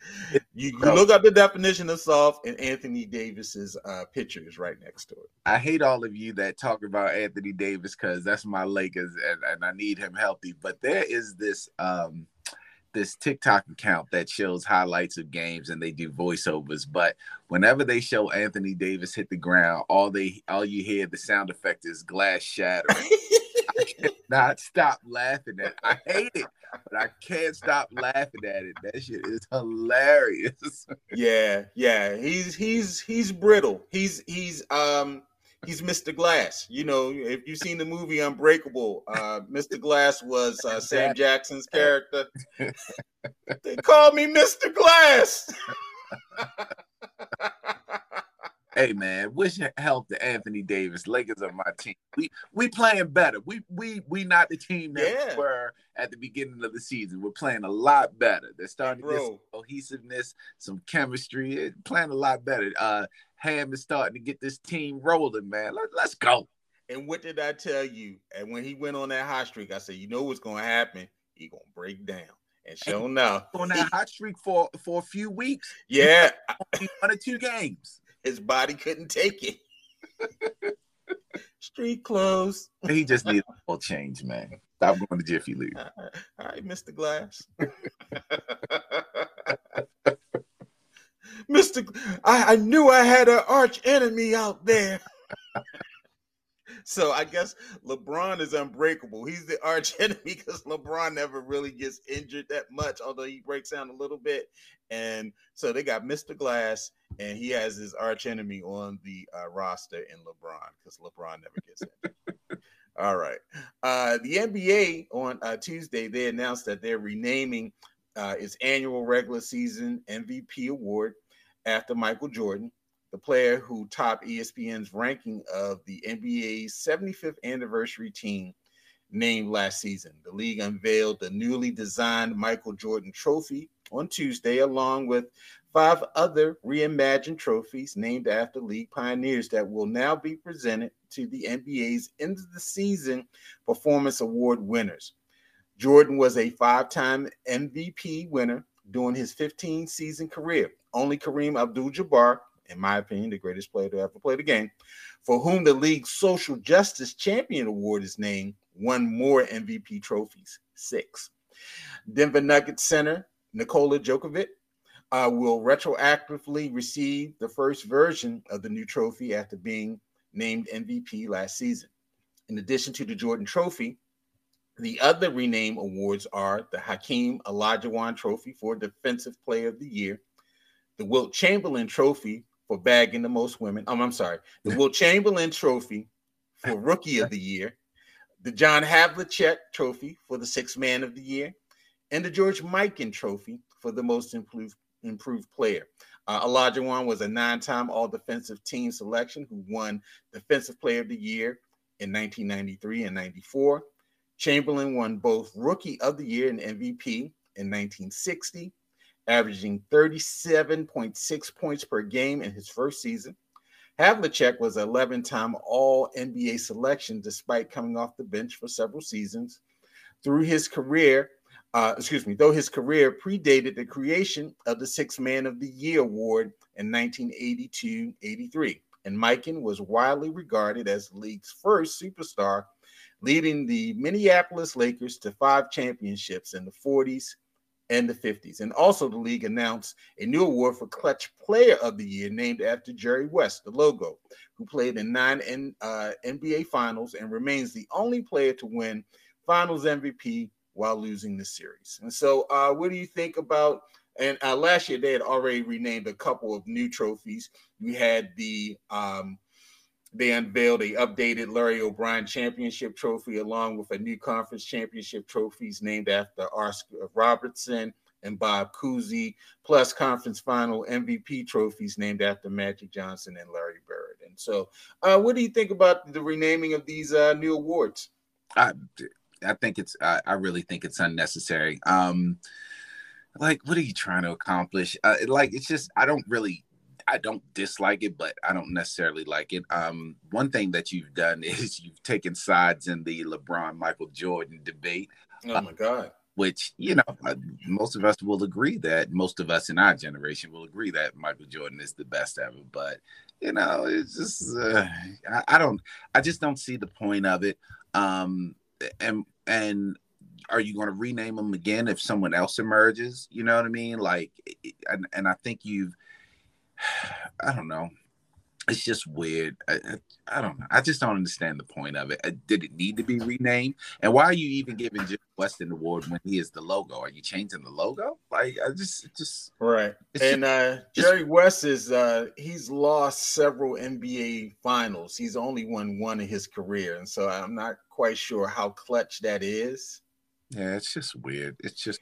S3: you look up the definition of soft, and Anthony Davis's uh, picture is right next to it.
S2: I hate all of you that talk about Anthony Davis because that's my Lakers, and, and I need him healthy. But there is this um this TikTok account that shows highlights of games and they do voiceovers. But whenever they show Anthony Davis hit the ground, all they all you hear the sound effect is glass shattering. I cannot stop laughing at. It. I hate it, but I can't stop laughing at it. That shit is hilarious.
S3: yeah, yeah. He's he's he's brittle. He's he's um he's Mr. Glass. You know, if you've seen the movie Unbreakable, uh, Mr. Glass was uh, Sam Jackson's character. they call me Mr. Glass.
S2: Hey man, wish help to Anthony Davis. Lakers are my team. We we playing better. We we we not the team that yeah. we were at the beginning of the season. We're playing a lot better. They're starting to get some cohesiveness, some chemistry. Playing a lot better. Uh Ham is starting to get this team rolling, man. Let, let's go.
S3: And what did I tell you? And when he went on that hot streak, I said, you know what's gonna happen? He gonna break down. And sure enough,
S2: on that hot streak for for a few weeks.
S3: Yeah,
S2: one or two games.
S3: His body couldn't take it. Street clothes.
S2: He just needs a whole change, man. Stop going to Jiffy Lube.
S3: All right, Mr. Glass. Mr. I, I knew I had an arch enemy out there. So I guess LeBron is unbreakable. He's the arch enemy because LeBron never really gets injured that much, although he breaks down a little bit. And so they got Mr. Glass, and he has his arch enemy on the uh, roster in LeBron because LeBron never gets injured. All right. Uh, the NBA on uh, Tuesday they announced that they're renaming uh, its annual regular season MVP award after Michael Jordan the player who topped ESPN's ranking of the NBA's 75th anniversary team named last season. The league unveiled the newly designed Michael Jordan Trophy on Tuesday, along with five other reimagined trophies named after league pioneers that will now be presented to the NBA's end of the season performance award winners. Jordan was a five time MVP winner during his 15 season career. Only Kareem Abdul Jabbar in my opinion, the greatest player to ever play the game, for whom the league's Social Justice Champion Award is named, won more MVP trophies, six. Denver Nuggets center Nikola Jokovic uh, will retroactively receive the first version of the new trophy after being named MVP last season. In addition to the Jordan Trophy, the other renamed awards are the Hakeem Olajuwon Trophy for Defensive Player of the Year, the Wilt Chamberlain Trophy for bagging the most women. Um, I'm sorry, the Wilt Chamberlain Trophy for Rookie of the Year, the John Havlicek Trophy for the Sixth Man of the Year, and the George Mikan Trophy for the Most Improved Improved Player. Uh, Olajuwon was a nine-time All-Defensive Team selection who won Defensive Player of the Year in 1993 and 94. Chamberlain won both Rookie of the Year and MVP in 1960 averaging 37.6 points per game in his first season. Havlicek was 11 time All NBA selection despite coming off the bench for several seasons. Through his career, uh, excuse me, though his career predated the creation of the Six Man of the Year award in 1982 83. And Mikan was widely regarded as the league's first superstar, leading the Minneapolis Lakers to five championships in the 40s, and the 50s. And also, the league announced a new award for Clutch Player of the Year named after Jerry West, the logo, who played in nine N, uh, NBA finals and remains the only player to win finals MVP while losing the series. And so, uh, what do you think about? And uh, last year, they had already renamed a couple of new trophies. We had the um, they unveiled a updated Larry O'Brien Championship Trophy along with a new conference championship trophies named after Oscar Robertson and Bob Cousy, plus conference final MVP trophies named after Magic Johnson and Larry Bird. And so, uh, what do you think about the renaming of these uh, new awards?
S2: I, I think it's, I, I really think it's unnecessary. Um, like, what are you trying to accomplish? Uh, like, it's just, I don't really I don't dislike it, but I don't necessarily like it. Um, one thing that you've done is you've taken sides in the LeBron Michael Jordan debate.
S3: Oh my God. Uh,
S2: which you know, uh, most of us will agree that most of us in our generation will agree that Michael Jordan is the best ever. But you know, it's just uh, I, I don't, I just don't see the point of it. Um, and and are you going to rename him again if someone else emerges? You know what I mean? Like, and, and I think you've I don't know. It's just weird. I, I, I, don't know. I just don't understand the point of it. Uh, did it need to be renamed? And why are you even giving Jim West an award when he is the logo? Are you changing the logo? Like I just just
S3: right. And uh Jerry West is uh he's lost several NBA finals. He's only won one in his career. And so I'm not quite sure how clutch that is.
S2: Yeah, it's just weird. It's just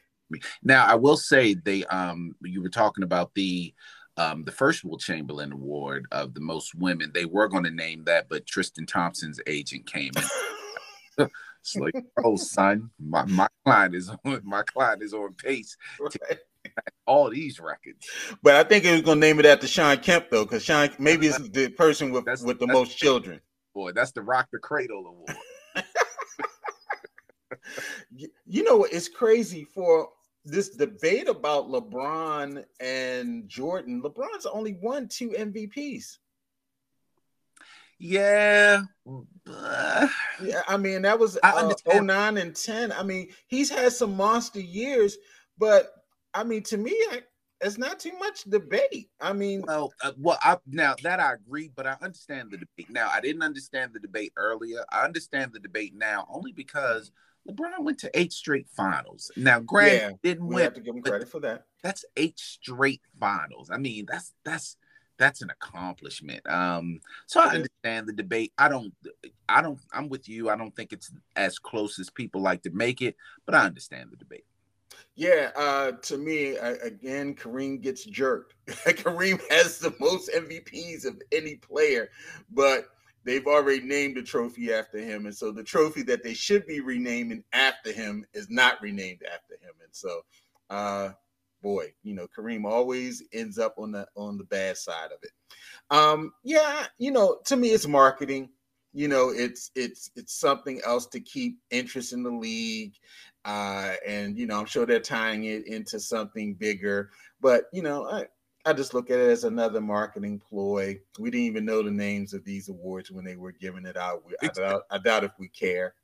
S2: now I will say they um you were talking about the um, the first Will Chamberlain Award of the most women. They were going to name that, but Tristan Thompson's agent came in. it's like, oh, son, my, my client is on my client is on pace right. all these records.
S3: But I think it was going to name it after Shawn Kemp though, because Sean maybe it's the person with that's, with the most children.
S2: Boy, that's the Rock the Cradle Award.
S3: you know, it's crazy for this debate about LeBron and Jordan. LeBron's only won two MVPs.
S2: Yeah.
S3: yeah, I mean, that was uh, 09 and 10. I mean, he's had some monster years, but I mean, to me, I, it's not too much debate. I mean,
S2: well, uh, well, I, now that I agree, but I understand the debate. Now, I didn't understand the debate earlier. I understand the debate now only because LeBron went to eight straight finals. Now, Grant yeah, didn't win.
S3: Have to give him credit for that.
S2: That's eight straight finals. I mean, that's that's that's an accomplishment. Um, so I understand the debate. I don't, I don't, I'm with you. I don't think it's as close as people like to make it, but I understand the debate.
S3: Yeah, uh, to me, uh, again, Kareem gets jerked. Kareem has the most MVPs of any player, but they've already named the trophy after him. And so the trophy that they should be renaming after him is not renamed after him. And so, uh, boy, you know, Kareem always ends up on the on the bad side of it. Um, yeah, you know, to me, it's marketing. You know, it's it's it's something else to keep interest in the league. Uh, and you know, I'm sure they're tying it into something bigger. But you know, I, I just look at it as another marketing ploy. We didn't even know the names of these awards when they were giving it out. I doubt, I doubt if we care.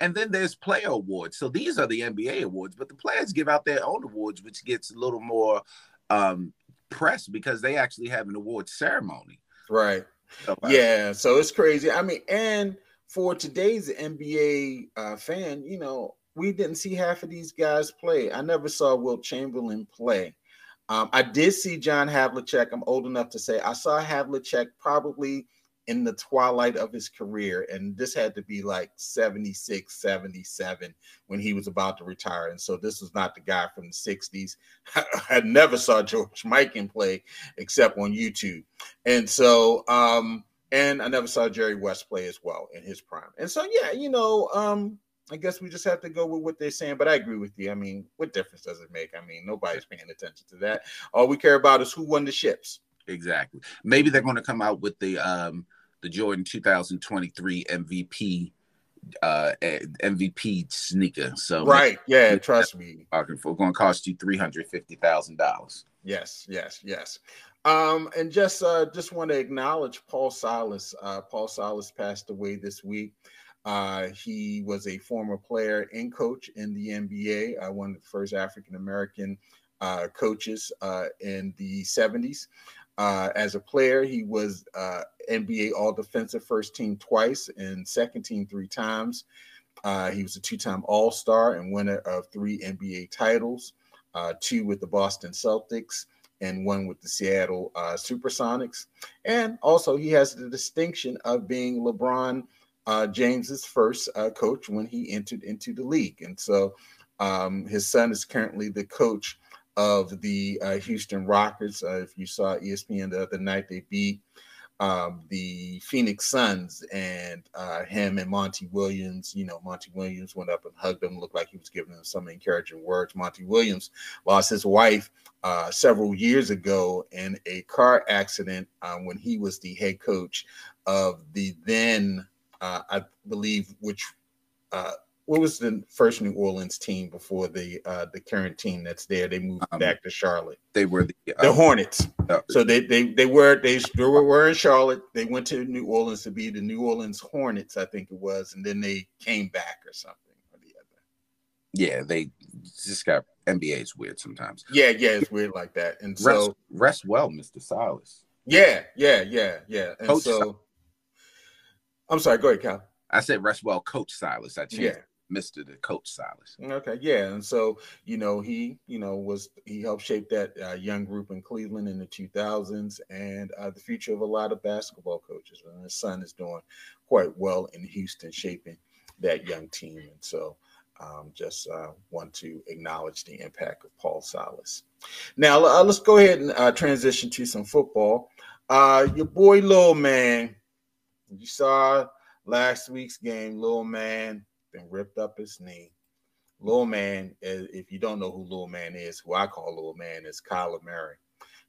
S2: And then there's player awards. So these are the NBA awards, but the players give out their own awards, which gets a little more um, press because they actually have an award ceremony.
S3: Right. So, uh, yeah. So it's crazy. I mean, and for today's NBA uh, fan, you know, we didn't see half of these guys play. I never saw Wilt Chamberlain play. Um, I did see John Havlicek. I'm old enough to say I saw Havlicek probably in the twilight of his career. And this had to be like 76, 77 when he was about to retire. And so this was not the guy from the 60s. I never saw George Mikan play except on YouTube. And so, um, and I never saw Jerry West play as well in his prime. And so, yeah, you know, um, I guess we just have to go with what they're saying. But I agree with you. I mean, what difference does it make? I mean, nobody's paying attention to that. All we care about is who won the ships.
S2: Exactly. Maybe they're going to come out with the um the Jordan 2023 MVP uh MVP sneaker. So
S3: right, yeah, trust me.
S2: We're going to cost you three hundred fifty thousand dollars.
S3: Yes, yes, yes. Um, and just uh just want to acknowledge Paul Silas. Uh, Paul Silas passed away this week. Uh, he was a former player and coach in the NBA, uh, one of the first African American uh, coaches uh, in the 70s. Uh, as a player, he was uh, NBA All Defensive First Team twice and Second Team three times. he was a two time All Star and winner of three NBA titles, two with the Boston Celtics and one with the Seattle Supersonics. And also, he has the distinction of being LeBron uh, James's first uh, coach when he entered into the league. And so um, his son is currently the coach of the uh, Houston Rockets. Uh, if you saw ESPN the other night, they beat um, the Phoenix Suns and uh, him and Monty Williams. You know, Monty Williams went up and hugged him, looked like he was giving him some encouraging words. Monty Williams lost his wife uh, several years ago in a car accident when he was the head coach of the then uh, I believe, which uh, what was the first New Orleans team before the uh, the current team that's there? They moved um, back to Charlotte.
S2: They were the,
S3: the uh, Hornets. Uh, so they they they were they, they were, in Charlotte. They went to New Orleans to be the New Orleans Hornets, I think it was, and then they came back or something or the other.
S2: Yeah, they just got NBA is weird sometimes.
S3: Yeah, yeah, it's weird like that. And so
S2: rest, rest well, Mr. Silas.
S3: Yeah, yeah, yeah, yeah. And Coach so I'm sorry. Go ahead, Cal.
S2: I said rest well, Coach Silas. I changed yeah. Mister to Coach Silas.
S3: Okay, yeah, and so you know he you know was he helped shape that uh, young group in Cleveland in the 2000s and uh, the future of a lot of basketball coaches. And his son is doing quite well in Houston, shaping that young team. And so Um, just uh, want to acknowledge the impact of Paul Silas. Now uh, let's go ahead and uh, transition to some football. Uh, your boy Lil Man, you saw last week's game. Little Man been ripped up his knee. Little Man, if you don't know who Little Man is, who I call Little Man is Kyler Murray.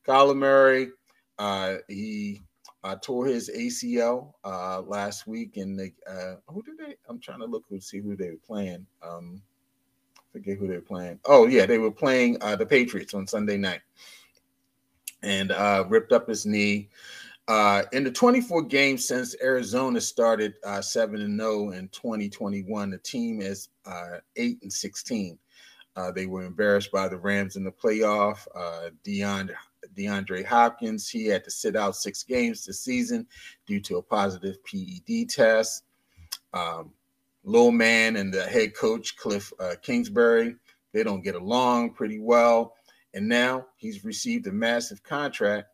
S3: Kyler Murray, uh, he uh, tore his ACL uh, last week, and the uh, who did they? I'm trying to look who see who they were playing. Um, forget who they were playing. Oh yeah, they were playing uh, the Patriots on Sunday night, and uh, ripped up his knee. Uh, in the 24 games since Arizona started uh, 7 and 0 in 2021, the team is uh, 8 and 16. Uh, they were embarrassed by the Rams in the playoff. Uh, DeAndre, DeAndre Hopkins, he had to sit out six games this season due to a positive PED test. Um, Lil Man and the head coach, Cliff uh, Kingsbury, they don't get along pretty well. And now he's received a massive contract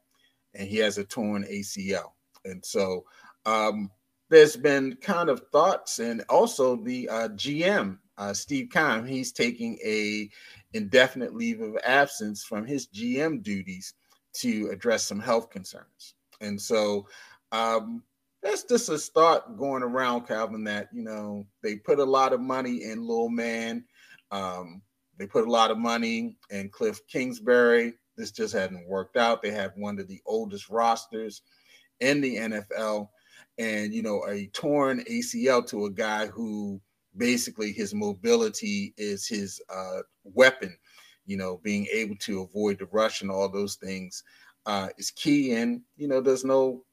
S3: and he has a torn ACL. And so um, there's been kind of thoughts, and also the uh, GM, uh, Steve Keim, he's taking a indefinite leave of absence from his GM duties to address some health concerns. And so um, that's just a thought going around, Calvin, that, you know, they put a lot of money in Lil Man. Um, they put a lot of money in Cliff Kingsbury. This just hadn't worked out. They have one of the oldest rosters in the NFL. And, you know, a torn ACL to a guy who basically his mobility is his uh, weapon, you know, being able to avoid the rush and all those things uh, is key. And, you know, there's no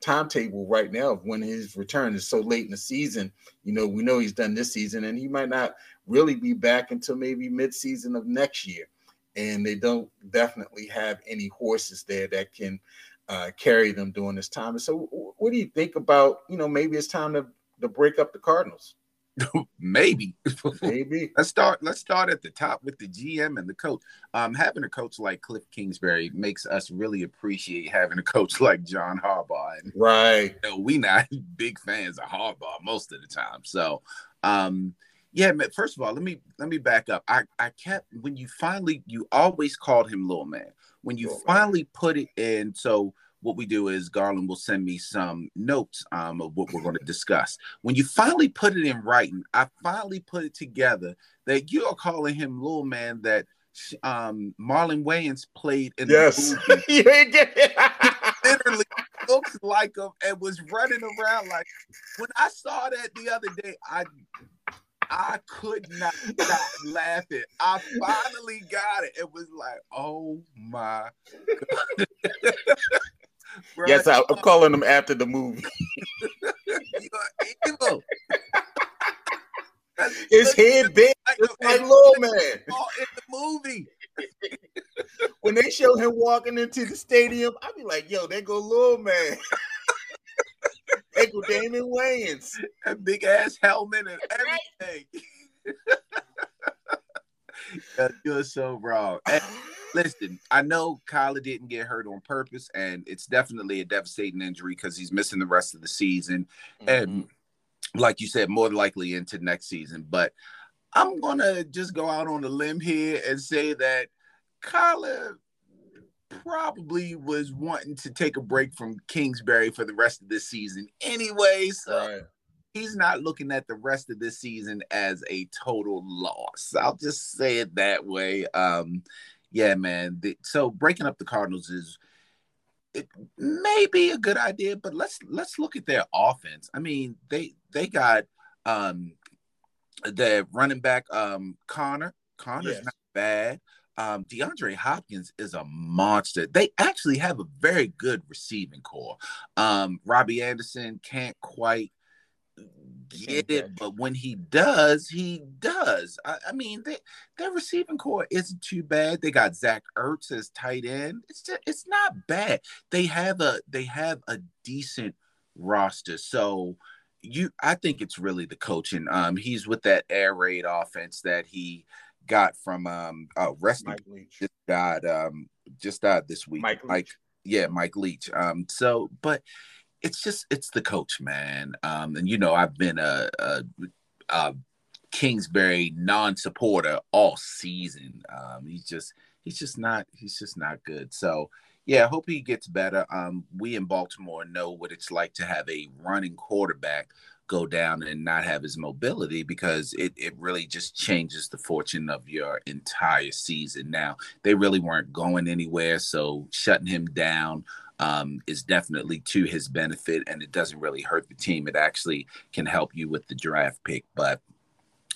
S3: timetable right now of when his return is so late in the season. You know, we know he's done this season and he might not really be back until maybe mid-season of next year and they don't definitely have any horses there that can uh, carry them during this time. And so, what do you think about you know maybe it's time to to break up the Cardinals?
S2: maybe.
S3: Maybe.
S2: Let's start let's start at the top with the gm and the coach. Um having a coach like cliff kingsbury makes us really appreciate having a coach like john harbaugh. And,
S3: right.
S2: you know, we not big fans of harbaugh most of the time. So um yeah. First of all, let me let me back up. I I kept when you finally you always called him little man. When you little finally man. put it in, so what we do is Garland will send me some notes um, of what we're going to discuss. When you finally put it in writing, I finally put it together that you are calling him little man that um, Marlon Wayans played in
S3: yes.
S2: the movie. you literally looks like him and was running around like when I saw that the other day, I I could not stop laughing. I finally got it. It was like, oh my god.
S3: yes, I, am calling them after the movie.
S2: You're.
S3: His head big, like, like little man.
S2: In the movie.
S3: when they show him walking into the stadium, I'd be like, yo, there go little man. Uncle Damon Wayans.
S2: That big ass helmet and everything. you're so wrong. And listen, I know Kyler didn't get hurt on purpose, and it's definitely a devastating injury because he's missing the rest of the season. Mm-hmm. And like you said, more likely into next season. But I'm gonna just go out on a limb here and say that Kyler probably was wanting to take a break from Kingsbury for the rest of this season anyway. So right. he's not looking at the rest of this season as a total loss. I'll just say it that way. Um, yeah, man. The, so breaking up the Cardinals is it may be a good idea, but let's let's look at their offense. I mean, they they got um the running back um Conner. Conner's yes. not bad. Um, DeAndre Hopkins is a monster. They actually have a very good receiving corps. Um, Robbie Anderson can't quite get it, but when he does, he does. I, I mean, they, their receiving corps isn't too bad. They got Zach Ertz as tight end. It's just, it's not bad. They have a they have a decent roster. So you, I think it's really the coaching. Um, he's with that air raid offense that he got from um uh resting just died um just died this week.
S3: Mike, Mike
S2: yeah, Mike Leach. Um so but it's just it's the coach, man. Um and you know I've been a, a, a Kingsbury non-supporter all season. Um, he's just he's just not he's just not good. So yeah, I hope he gets better. Um, we in Baltimore know what it's like to have a running quarterback go down and not have his mobility because it, it really just changes the fortune of your entire season. Now, they really weren't going anywhere, so shutting him down um, is definitely to his benefit and it doesn't really hurt the team. It actually can help you with the draft pick, but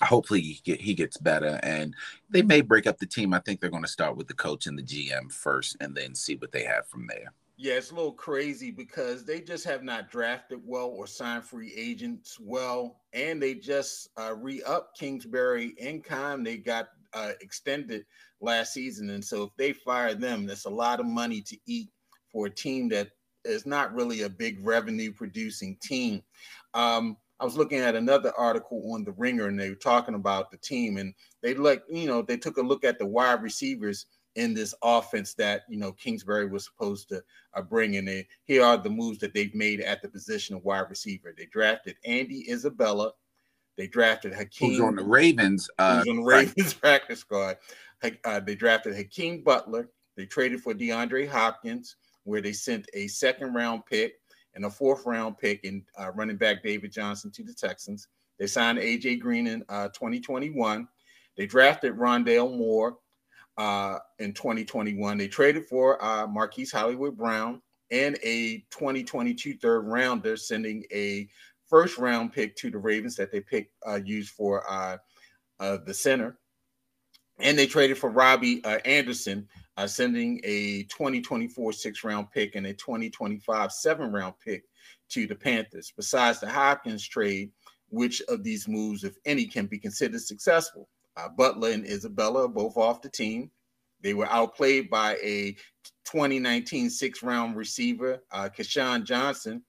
S2: hopefully he, get, he gets better and they may break up the team. I think they're going to start with the coach and the GM first and then see what they have from there.
S3: Yeah, it's a little crazy because they just have not drafted well or signed free agents well, and they just uh, re-up Kingsbury in time. They got uh, extended last season, and so if they fire them, that's a lot of money to eat for a team that is not really a big revenue producing team. Um, I was looking at another article on the Ringer, and they were talking about the team, and they like you know they took a look at the wide receivers in this offense that you know Kingsbury was supposed to uh, bring in. And here are the moves that they've made at the position of wide receiver. They drafted Andy Isabella. They drafted Hakeem.
S2: Who's on the Ravens?
S3: Uh, on the Ravens practice squad. Uh, they drafted Hakeem Butler. They traded for DeAndre Hopkins, where they sent a second round pick and a fourth round pick in uh, running back David Johnson to the Texans. They signed AJ Green in uh, 2021. They drafted Rondale Moore uh, in 2021. They traded for uh, Marquise Hollywood Brown and a 2022 third rounder, sending a first round pick to the Ravens that they picked uh, used for uh, uh, the center. And they traded for Robbie uh, Anderson, uh, sending a 2024 six round pick and a 2025 seven round pick to the Panthers. Besides the Hopkins trade, which of these moves, if any, can be considered successful? Uh, Butler and Isabella are both off the team. They were outplayed by a 2019 six round receiver, uh, KeeSean Johnson,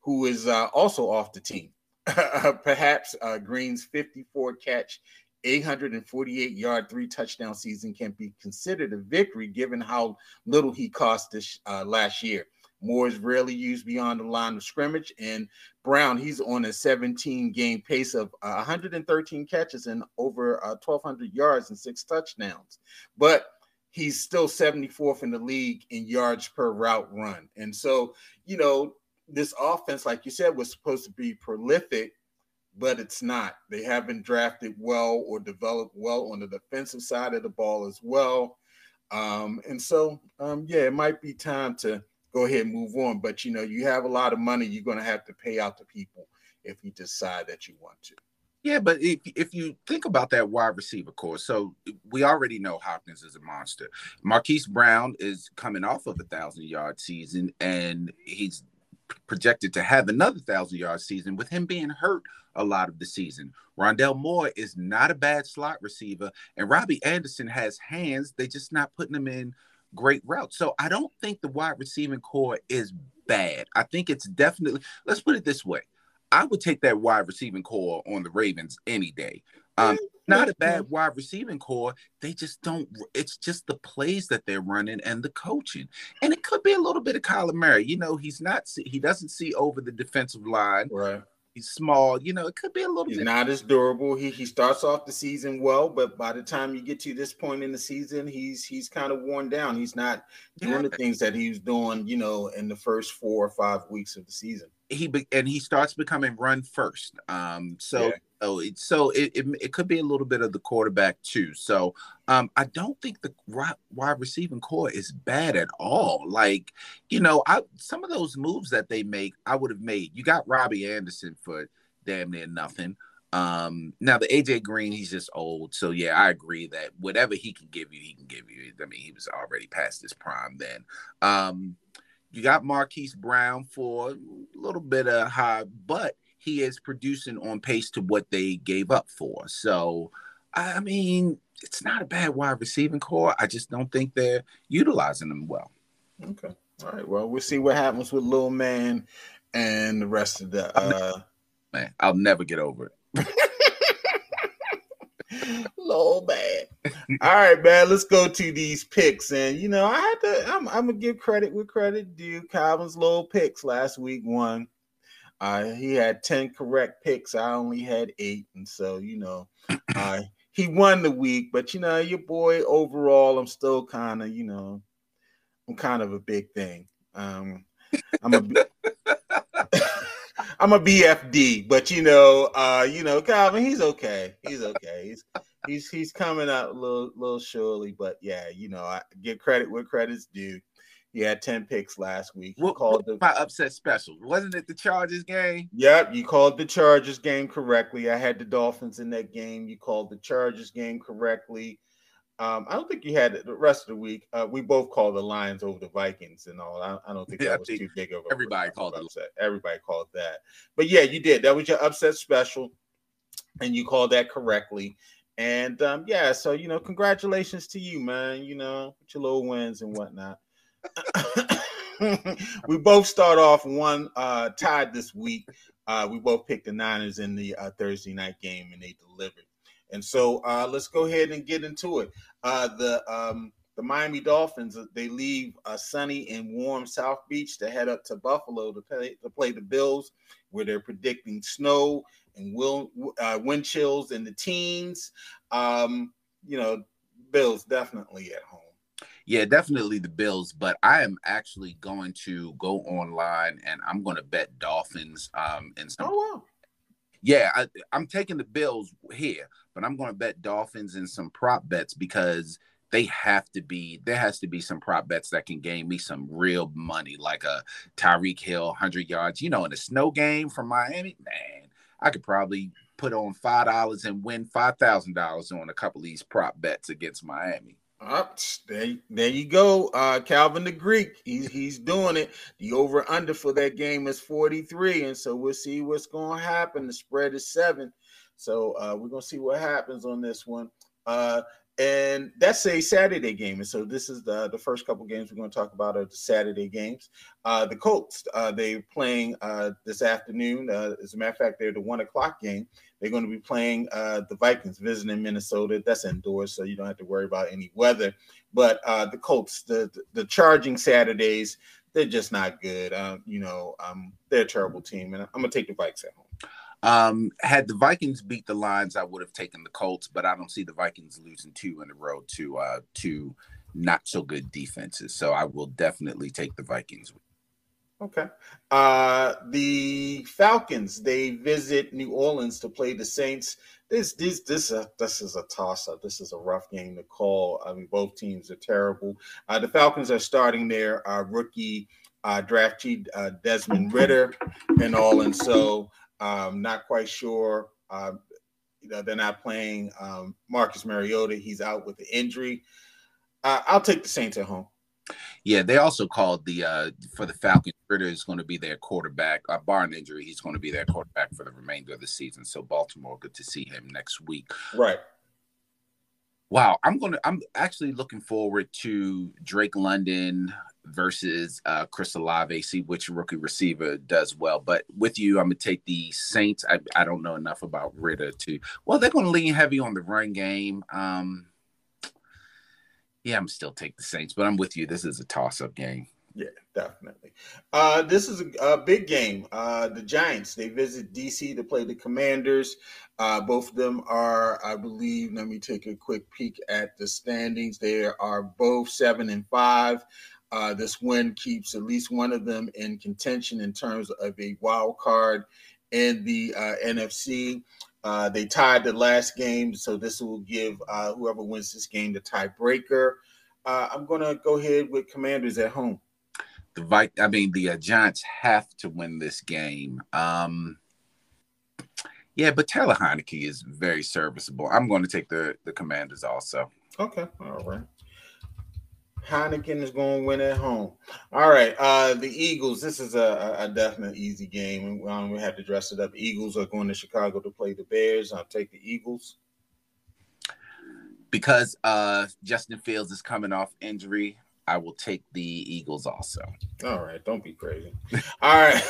S3: who is uh, also off the team. Perhaps uh, Green's 54 catch 848 yard, three touchdown season can be considered a victory given how little he cost this uh, last year. Moore is rarely used beyond the line of scrimmage, and Brown he's on a 17 game pace of uh, 113 catches and over uh, 1,200 yards and six touchdowns. But he's still 74th in the league in yards per route run, and so you know this offense, like you said, was supposed to be prolific but it's not. They haven't drafted well or developed well on the defensive side of the ball as well. Um, and so, um, yeah, it might be time to go ahead and move on. But you know, you have a lot of money you're going to have to pay out to people if you decide that you want to.
S2: Yeah, but if if you think about that wide receiver corps, so we already know Hopkins is a monster. Marquise Brown is coming off of a thousand yard season, and he's projected to have another thousand yard season with him being hurt a lot of the season. Rondale Moore is not a bad slot receiver, and Robbie Anderson has hands. They just not putting him in great routes. So I don't think the wide receiving corps is bad. I think it's definitely. Let's put it this way: I would take that wide receiving corps on the Ravens any day. Um, not a bad wide receiving corps. They just don't. It's just the plays that they're running and the coaching, and it could be a little bit of Kyler Murray. You know, he's not. He doesn't see over the defensive line.
S3: Right.
S2: He's small. You know, it could be a little
S3: He's
S2: bit.
S3: not as durable. He he starts off the season well, but by the time you get to this point in the season, he's he's kind of worn down. He's not doing yeah. the things that he was doing, you know, in the first four or five weeks of the season.
S2: He be, and he starts becoming run first. Um, so yeah. so it so it, it, it could be a little bit of the quarterback too. So um, I don't think the wide receiving corps is bad at all. Like you know, I some of those moves that they make, I would have made. You got Robbie Anderson for damn near nothing. Um, now the AJ Green, he's just old. So yeah, I agree that whatever he can give you, he can give you. I mean, he was already past his prime then. Um, you got Marquise Brown for a little bit of high, but he is producing on pace to what they gave up for. So I mean, it's not a bad wide receiving corps. I just don't think they're utilizing them well.
S3: Okay. All right. Well, we'll see what happens with Little Man and the rest of the uh
S2: man. I'll never get over it.
S3: All right, man. Let's go to these picks. And you know, I had to. I'm, I'm gonna give credit with credit due. Calvin's low picks last week won. Uh, he had 10 correct picks. I only had eight. And so, you know, uh, he won the week. But, you know, your boy overall, I'm still kind of, you know, I'm kind of a big thing. Um, I'm a. I'm a BFD, but you know, uh, you know, Calvin, he's okay. He's okay. He's he's he's coming out a little little surely, but yeah, you know, I get credit where credit's due. He had 10 picks last week.
S2: What, called the, my upset special? Wasn't it the Chargers game?
S3: Yep, you called the Chargers game correctly. I had the Dolphins in that game. You called the Chargers game correctly. Um, I don't think you had the rest of the week. Uh, we both called the Lions over the Vikings and all. I, I don't think yeah, that was too big of a
S2: everybody called it.
S3: Everybody called that. But yeah, you did. That was your upset special, and you called that correctly. And um, yeah, so you know, congratulations to you, man. You know, with your little wins and whatnot. we both start off one uh, tied this week. Uh, we both picked the Niners in the uh, Thursday night game, and they delivered. And so uh, let's go ahead and get into it. Uh, the um, the Miami Dolphins uh, they leave a sunny and warm South Beach to head up to Buffalo to play to play the Bills, where they're predicting snow and will, wind chills in the teens. Um, you know, Bills definitely at home.
S2: Yeah, definitely the Bills, but I am actually going to go online and I'm going to bet Dolphins um in some
S3: Oh wow.
S2: Yeah, I, I'm taking the Bills here, but I'm going to bet Dolphins in some prop bets because they have to be there has to be some prop bets that can gain me some real money like a Tyreek Hill 100 yards, you know, in a snow game from Miami. Man, I could probably put on $5 and win $5,000 on a couple of these prop bets against Miami.
S3: Up there, there you go. Uh, Calvin the Greek, he's he's doing it. The over under for that game is 43, and so we'll see what's going to happen. The spread is seven, so uh, we're gonna see what happens on this one. Uh, and that's a Saturday game. And so this is the the first couple games we're going to talk about are the Saturday games. Uh, the Colts, uh, they're playing uh, this afternoon. Uh, as a matter of fact, they're the one o'clock game. They're going to be playing uh, the Vikings visiting Minnesota. That's indoors, so you don't have to worry about any weather. But uh, the Colts, the, the charging Saturdays, they're just not good. Uh, you know, um, they're a terrible team, and I'm gonna take the Vikes at home.
S2: Um, had the Vikings beat the Lions, I would have taken the Colts, but I don't see the Vikings losing two in a row to uh, to not so good defenses. So I will definitely take the Vikings.
S3: Okay. Uh the Falcons, they visit New Orleans to play the Saints. This this this uh, this is a toss up. This is a rough game to call. I mean, both teams are terrible. Uh, the Falcons are starting their uh, rookie uh, draftee uh, Desmond Ridder and all, and so um, not quite sure. Uh, you know, they're not playing um, Marcus Mariota. He's out with the injury. Uh, I'll take the Saints at home.
S2: Yeah, they also called the uh for the Falcons. Ridder is going to be their quarterback. Uh, barring injury, he's going to be their quarterback for the remainder of the season. So Baltimore, good to see him next week.
S3: Right.
S2: Wow, I'm gonna. I'm actually looking forward to Drake London versus uh, Chris Olave. See which rookie receiver does well. But with you, I'm gonna take the Saints. I, I don't know enough about Ridder to. Well, they're gonna lean heavy on the run game. Um, yeah, I'm still take the Saints, but I'm with you. This is a toss-up game.
S3: Yeah, definitely. Uh, this is a, a big game. Uh, the Giants they visit DC to play the Commanders. Uh, both of them are, I believe. Let me take a quick peek at the standings. They are both seven and five. Uh, this win keeps at least one of them in contention in terms of a wild card in the uh, NFC. Uh, they tied the last game, so this will give uh, whoever wins this game the tiebreaker. Uh, I'm going to go ahead with Commanders at home.
S2: The Vi- I mean, the uh, Giants have to win this game. Um, yeah, but Taylor Heinicke is very serviceable. I'm going to take the the Commanders also.
S3: Okay, all right. Heineken is going to win at home. All right. Uh, the Eagles. This is a, a definite easy game. Um, we have to dress it up. Eagles are going to Chicago to play the Bears. I'll take the Eagles.
S2: Because uh, Justin Fields is coming off injury, I will take the Eagles also.
S3: All right, don't be crazy. All right,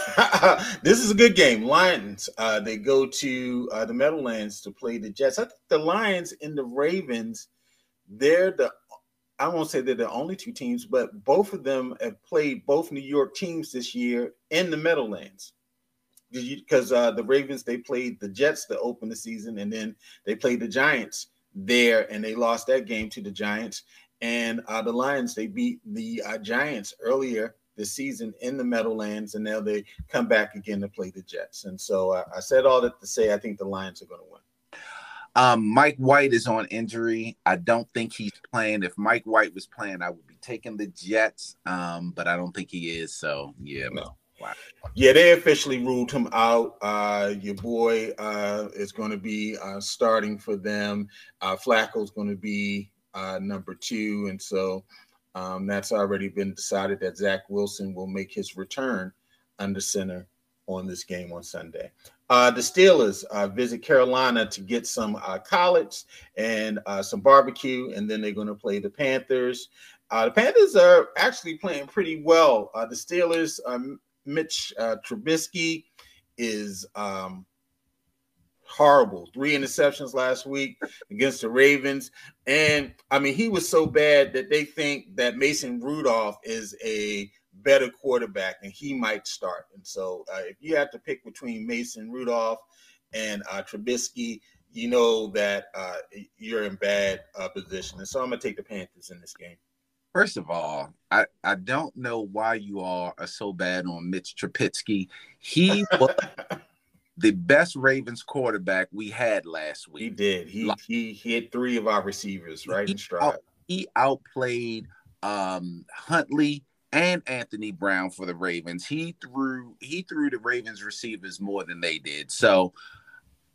S3: this is a good game. Lions, uh, they go to uh, the Meadowlands to play the Jets. I think the Lions and the Ravens, they're the I won't say they're the only two teams, but both of them have played both New York teams this year in the Meadowlands. Because uh, the Ravens they played the Jets to open the season, and then they played the Giants there, and they lost that game to the Giants. And uh, the Lions they beat the uh, Giants earlier this season in the Meadowlands, and now they come back again to play the Jets. And so uh, I said all that to say I think the Lions are going to win.
S2: Um, Mike White is on injury. I don't think he's playing. If Mike White was playing, I would be taking the Jets. Um, but I don't think he is. So yeah, no.
S3: Wow. Yeah, they officially ruled him out. Uh, your boy uh, is going to be uh, starting for them. Uh, Flacco's going to be uh, number two, and so um, that's already been decided that Zach Wilson will make his return under center on this game on Sunday. Uh, the Steelers uh, visit Carolina to get some uh, collards and uh, some barbecue, and then they're going to play the Panthers. Uh, the Panthers are actually playing pretty well. Uh, the Steelers, um, Mitch Trubisky is um, horrible. Three interceptions last week against the Ravens. And I mean, he was so bad that they think that Mason Rudolph is a better quarterback and he might start. And so uh, if you have to pick between Mason Rudolph and uh, Trubisky, you know that uh, you're in bad uh, position. And so I'm going to take the Panthers in this game.
S2: First of all, I, I don't know why you all are so bad on Mitch Trubisky. He was the best Ravens quarterback we had last week.
S3: He did. He like, he hit three of our receivers right he in stride. Out,
S2: he outplayed um, Huntley and Anthony Brown for the Ravens. He threw he threw the Ravens receivers more than they did. So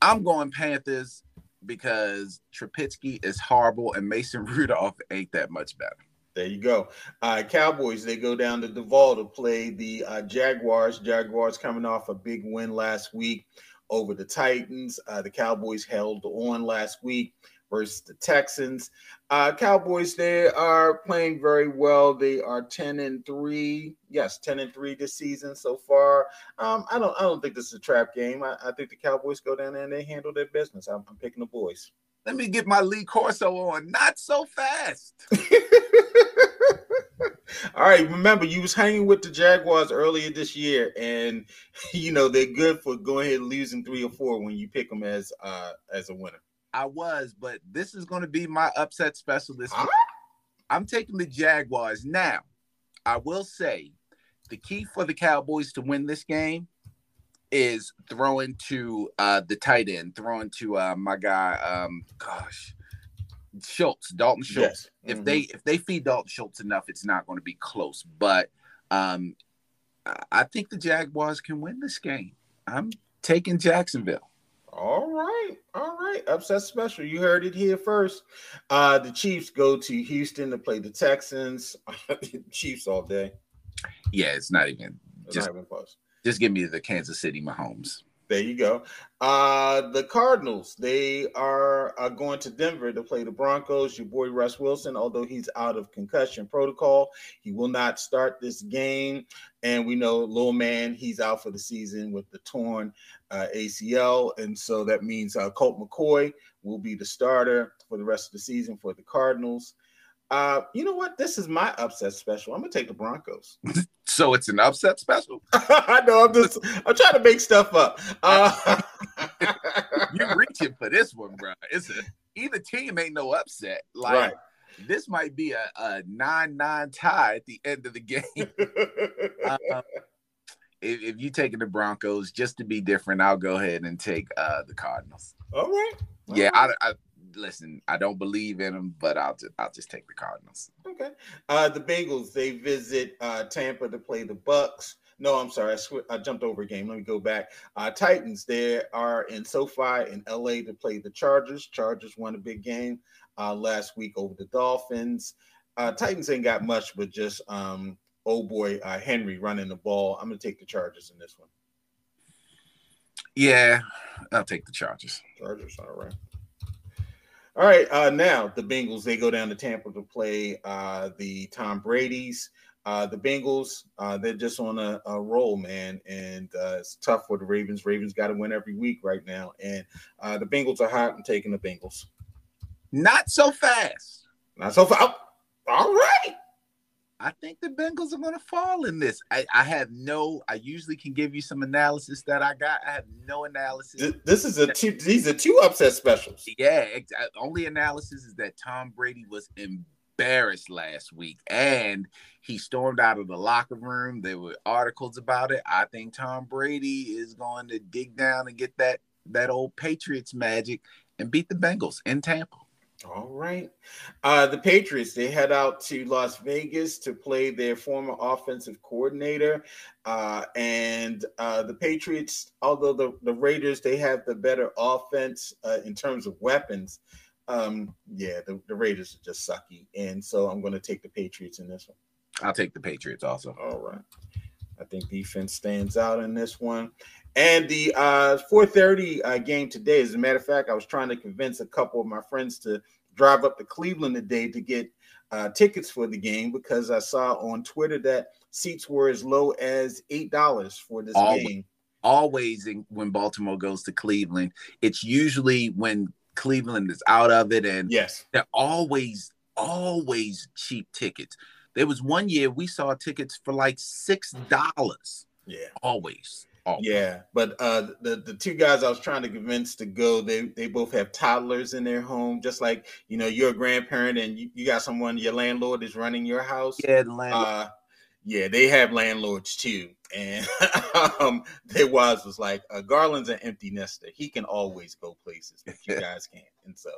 S2: I'm going Panthers because Trubisky is horrible and Mason Rudolph ain't that much better.
S3: There you go. Uh, Cowboys, they go down to Duval to play the uh, Jaguars. Jaguars coming off a big win last week over the Titans. Uh, the Cowboys held on last week versus the Texans. Uh, Cowboys, they are playing very well. They are 10 and 3. Yes, 10 and 3 this season so far. Um, I don't I don't think this is a trap game. I, I, think the Cowboys go down there and they handle their business. I'm, I'm picking the boys.
S2: Let me get my Lee Corso on. Not so fast.
S3: All right, remember you was hanging with the Jaguars earlier this year, and you know they're good for going ahead and losing three or four when you pick them as uh as a winner.
S2: I was, but this is going to be my upset specialist. Huh? I'm taking the Jaguars now. I will say, the key for the Cowboys to win this game is throwing to uh the tight end, throwing to uh my guy, um, gosh, Schultz, Dalton Schultz. Yes. If mm-hmm. they if they feed Dalton Schultz enough, it's not going to be close. But um, I think the Jaguars can win this game. I'm taking Jacksonville.
S3: All right, all right. Upset special. You heard it here first. Uh, the Chiefs go to Houston to play the Texans. Chiefs all day.
S2: Yeah, it's not even it's just not even close. Just give me the Kansas City Mahomes.
S3: There you go. Uh, the Cardinals, they are, are going to Denver to play the Broncos. Your boy Russ Wilson, although he's out of concussion protocol, he will not start this game. And we know little man, he's out for the season with the torn uh, ACL. And so that means uh, Colt McCoy will be the starter for the rest of the season for the Cardinals. Uh, you know what? This is my upset special. I'm gonna take the Broncos.
S2: so it's an upset special.
S3: I know. I'm just. I'm trying to make stuff up. Uh,
S2: You're reaching for this one, bro. It's a either team ain't no upset. Like right. this might be a, a nine-nine tie at the end of the game. uh, if, if you taking the Broncos just to be different, I'll go ahead and take uh, the Cardinals.
S3: All right.
S2: All yeah, right. I, I listen, I don't believe in them, but I'll just I'll just take the Cardinals.
S3: Okay. Uh, the Bengals they visit uh, Tampa to play the Bucks. No, I'm sorry, I, sw- I jumped over a game. Let me go back. Uh, Titans they are in SoFi in LA to play the Chargers. Chargers won a big game uh, last week over the Dolphins. Uh, Titans ain't got much, but just um, oh boy, uh, Henry running the ball. I'm gonna take the Chargers in this one.
S2: Yeah, I'll take the Chargers.
S3: Chargers, all right. All right, uh, now the Bengals they go down to Tampa to play uh, the Tom Brady's. Uh, the Bengals uh, they're just on a, a roll, man, and uh, it's tough for the Ravens. Ravens got to win every week right now, and uh, the Bengals are hot. I'm taking the Bengals.
S2: Not so fast.
S3: Not so fast. All right.
S2: I think the Bengals are going to fall in this. I, I have no. I usually can give you some analysis that I got. I have no analysis.
S3: This is a two. These are two upset specials.
S2: Yeah. Uh, only analysis is that Tom Brady was embarrassed last week, and he stormed out of the locker room. There were articles about it. I think Tom Brady is going to dig down and get that that old Patriots magic and beat the Bengals in Tampa.
S3: All right. Uh, the Patriots, they head out to Las Vegas to play their former offensive coordinator. Uh, and uh, the Patriots, although the, the Raiders, they have the better offense uh, in terms of weapons. Um, yeah, the, the Raiders are just sucky. And so I'm going to take the Patriots in this one.
S2: I'll take the Patriots also.
S3: All right. I think defense stands out in this one. And the uh, 4:30 uh, game today, as a matter of fact, I was trying to convince a couple of my friends to drive up to Cleveland today to get uh, tickets for the game because I saw on Twitter that seats were as low as eight dollars for this always, game.
S2: Always, in, when Baltimore goes to Cleveland, it's usually when Cleveland is out of it, and
S3: yes,
S2: they're always always cheap tickets. There was one year we saw tickets for like six dollars.
S3: Yeah,
S2: always.
S3: Oh. Yeah, but uh, the the two guys I was trying to convince to go, they they both have toddlers in their home, just like you know you're a grandparent and you, you got someone your landlord is running your house.
S2: Yeah, the landlord.
S3: Uh, yeah, they have landlords too, and um, their wives was like, uh, "Garland's an empty nester. He can always go places, but you guys can't." And so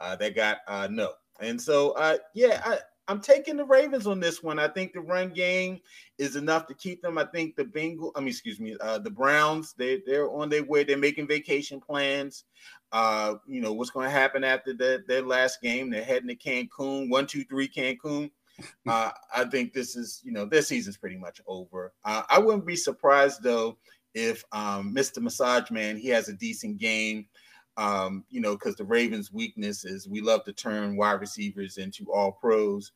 S3: uh, they got uh, no, and so uh, yeah, I, I'm taking the Ravens on this one. I think the run game is enough to keep them. I think the Bengal, I mean, excuse me, uh, the Browns, they they're on their way. They're making vacation plans. Uh, you know what's going to happen after that their last game? They're heading to Cancun. One, two, three, Cancun. Uh, I think this is, you know, this season's pretty much over. Uh, I wouldn't be surprised though if um, Mr. Massage Man he has a decent game um, you know, because the Ravens' weakness is we love to turn wide receivers into all pros.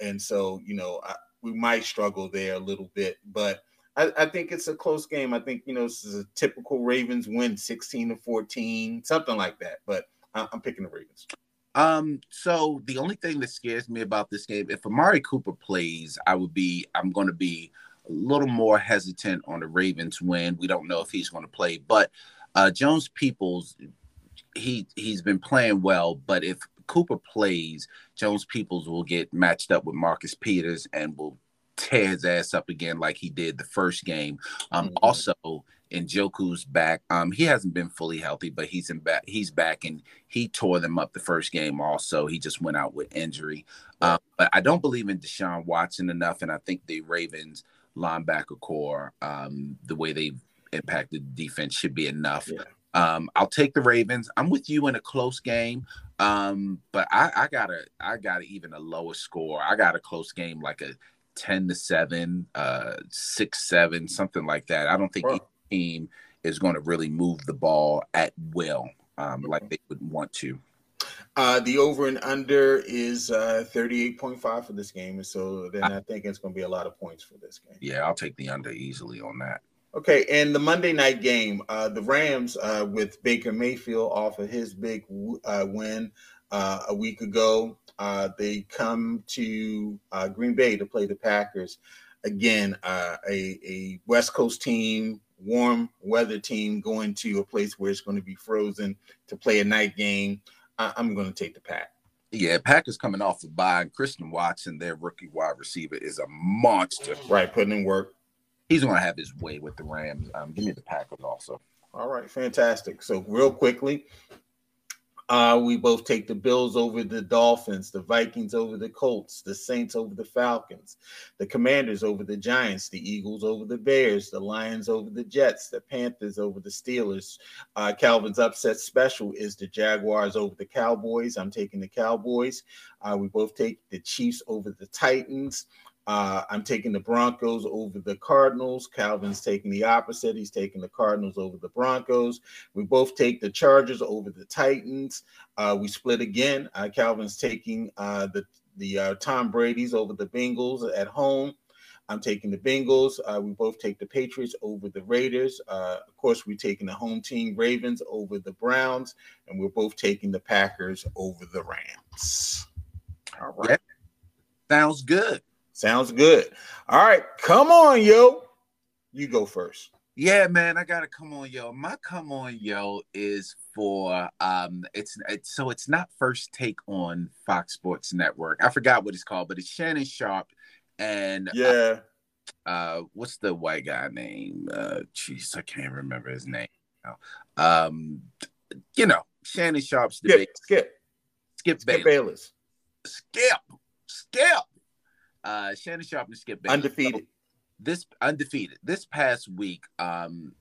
S3: And so, you know, I, we might struggle there a little bit, but I, I, think it's a close game. I think, you know, this is a typical Ravens win 16 to 14, something like that. But I, I'm picking the Ravens.
S2: Um, so the only thing that scares me about this game, if Amari Cooper plays, I would be, I'm going to be a little more hesitant on the Ravens win. We don't know if he's going to play, but uh, Jones Peoples he he's been playing well, but if Cooper plays, Jones Peoples will get matched up with Marcus Peters and will tear his ass up again like he did the first game. Um, mm-hmm. Also, Njoku's back. Um, he hasn't been fully healthy, but he's in back. He's back, and he tore them up the first game. Also, he just went out with injury. Um, but I don't believe in Deshaun Watson enough, and I think the Ravens linebacker corps, um, the way they've impacted the defense, should be enough. Yeah. Um, I'll take the Ravens. I'm with you in a close game, um, but I, I got a I got a, even a lower score. I got a close game like a ten to seven, uh, six seven, something like that. I don't think each team is going to really move the ball at will um, like they would want to.
S3: Uh, the over and under is uh, 38.5 for this game. And so then I think it's going to be a lot of points for this game.
S2: Yeah, I'll take the under easily on that.
S3: Okay, and the Monday night game, uh, the Rams uh, with Baker Mayfield off of his big uh, win uh, a week ago, uh, they come to uh, Green Bay to play the Packers. Again, a, a West Coast team, warm weather team, going to a place where it's going to be frozen to play a night game. I, am going to take the Pack.
S2: Yeah, Packers coming off the bye. Christian Watson, their rookie wide receiver, is a monster.
S3: Right, putting in work
S2: he's going to have his way with the Rams. Um, give me the Packers also.
S3: All right, fantastic. So real quickly, uh, we both take the Bills over the Dolphins, the Vikings over the Colts, the Saints over the Falcons, the Commanders over the Giants, the Eagles over the Bears, the Lions over the Jets, the Panthers over the Steelers. Uh, Calvin's upset special is the Jaguars over the Cowboys. I'm taking the Cowboys. Uh, we both take the Chiefs over the Titans. Uh, I'm taking the Broncos over the Cardinals. Calvin's taking the opposite. He's taking the Cardinals over the Broncos. We both take the Chargers over the Titans. Uh, we split again. Uh, Calvin's taking uh, the the uh, Tom Brady's over the Bengals at home. I'm taking the Bengals. Uh, we both take the Patriots over the Raiders. of course, we're taking the home team Ravens over the Browns, and we're both taking the Packers over the Rams.
S2: All right. Yeah. Sounds good.
S3: Sounds good. All right, come on, yo. You go first.
S2: Yeah, man, I gotta come on, yo. My come on, yo, is for um, it's it's so it's not first take on Fox Sports Network. I forgot what it's called, but it's Shannon Sharpe and
S3: uh, yeah,
S2: uh, uh what's the white guy name? Uh, jeez, I can't remember his name. Um, you know, Shannon Sharpe's
S3: debate. Skip,
S2: Skip, Skip Bayless. Bayless. Skip, Skip. Uh, Shannon Sharpe and Skip
S3: Bayless. Undefeated. So,
S2: this undefeated. This past week, um,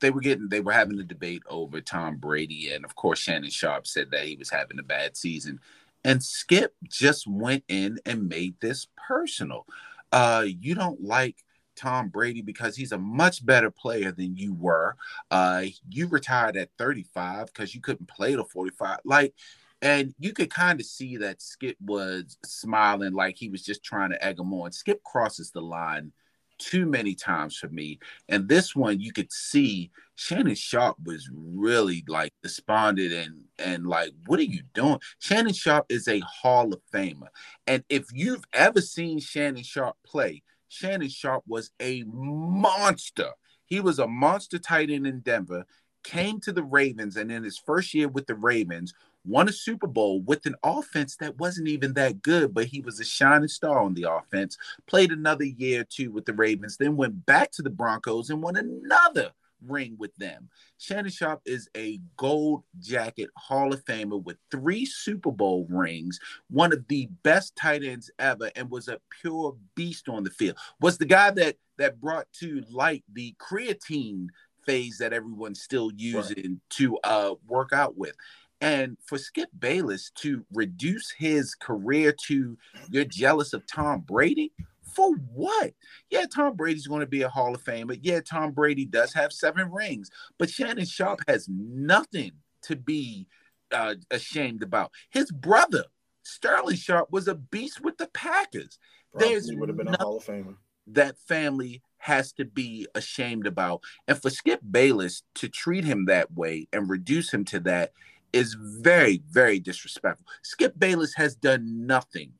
S2: they were getting they were having a debate over Tom Brady, and of course Shannon Sharpe said that he was having a bad season. And Skip just went in and made this personal. Uh, you don't like Tom Brady because he's a much better player than you were. Uh, you retired at 35 because you couldn't play to 45. Like, and you could kind of see that Skip was smiling like he was just trying to egg him on. Skip crosses the line too many times for me. And this one, you could see Shannon Sharpe was really like despondent and and like, what are you doing? Shannon Sharpe is a Hall of Famer, and if you've ever seen Shannon Sharpe play, Shannon Sharpe was a monster. He was a monster tight end in Denver. Came to the Ravens, and in his first year with the Ravens, won a Super Bowl with an offense that wasn't even that good, but he was a shining star on the offense. Played another year or two with the Ravens, then went back to the Broncos and won another ring with them. Shannon Sharpe is a gold jacket Hall of Famer with three Super Bowl rings, one of the best tight ends ever, and was a pure beast on the field. Was the guy that that brought to light the creatine phase that everyone's still using right. to uh, work out with. And for Skip Bayless to reduce his career to you're jealous of Tom Brady, for what? Yeah, Tom Brady's going to be a Hall of Famer. Yeah, Tom Brady does have seven rings, but Shannon Sharpe has nothing to be uh, ashamed about. His brother, Sterling Sharpe, was a beast with the Packers.
S3: Probably There's would have been a Hall of Famer.
S2: That family has to be ashamed about. And for Skip Bayless to treat him that way and reduce him to that is very, very disrespectful. Skip Bayless has done nothing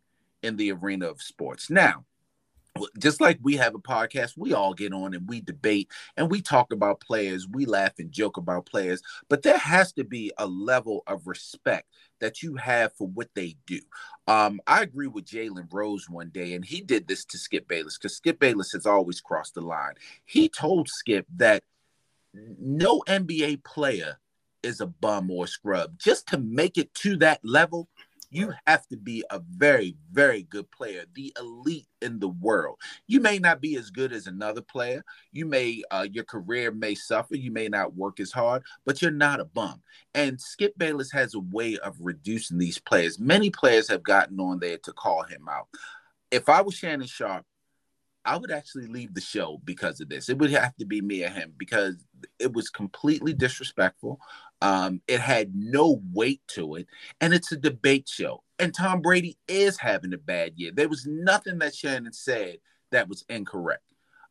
S2: in the arena of sports. Now, just like we have a podcast, we all get on and we debate and we talk about players, we laugh and joke about players, but there has to be a level of respect that you have for what they do. Um, I agree with Jalen Rose one day, and he did this to Skip Bayless because Skip Bayless has always crossed the line. He told Skip that no NBA player is a bum or a scrub. Just to make it to that level, you have to be a very, very good player, the elite in the world. You may not be as good as another player. You may, uh, your career may suffer. You may not work as hard, but you're not a bum. And Skip Bayless has a way of reducing these players. Many players have gotten on there to call him out. If I was Shannon Sharpe, I would actually leave the show because of this. It would have to be me or him because it was completely disrespectful. Um, it had no weight to it, and it's a debate show. And Tom Brady is having a bad year. There was nothing that Shannon said that was incorrect.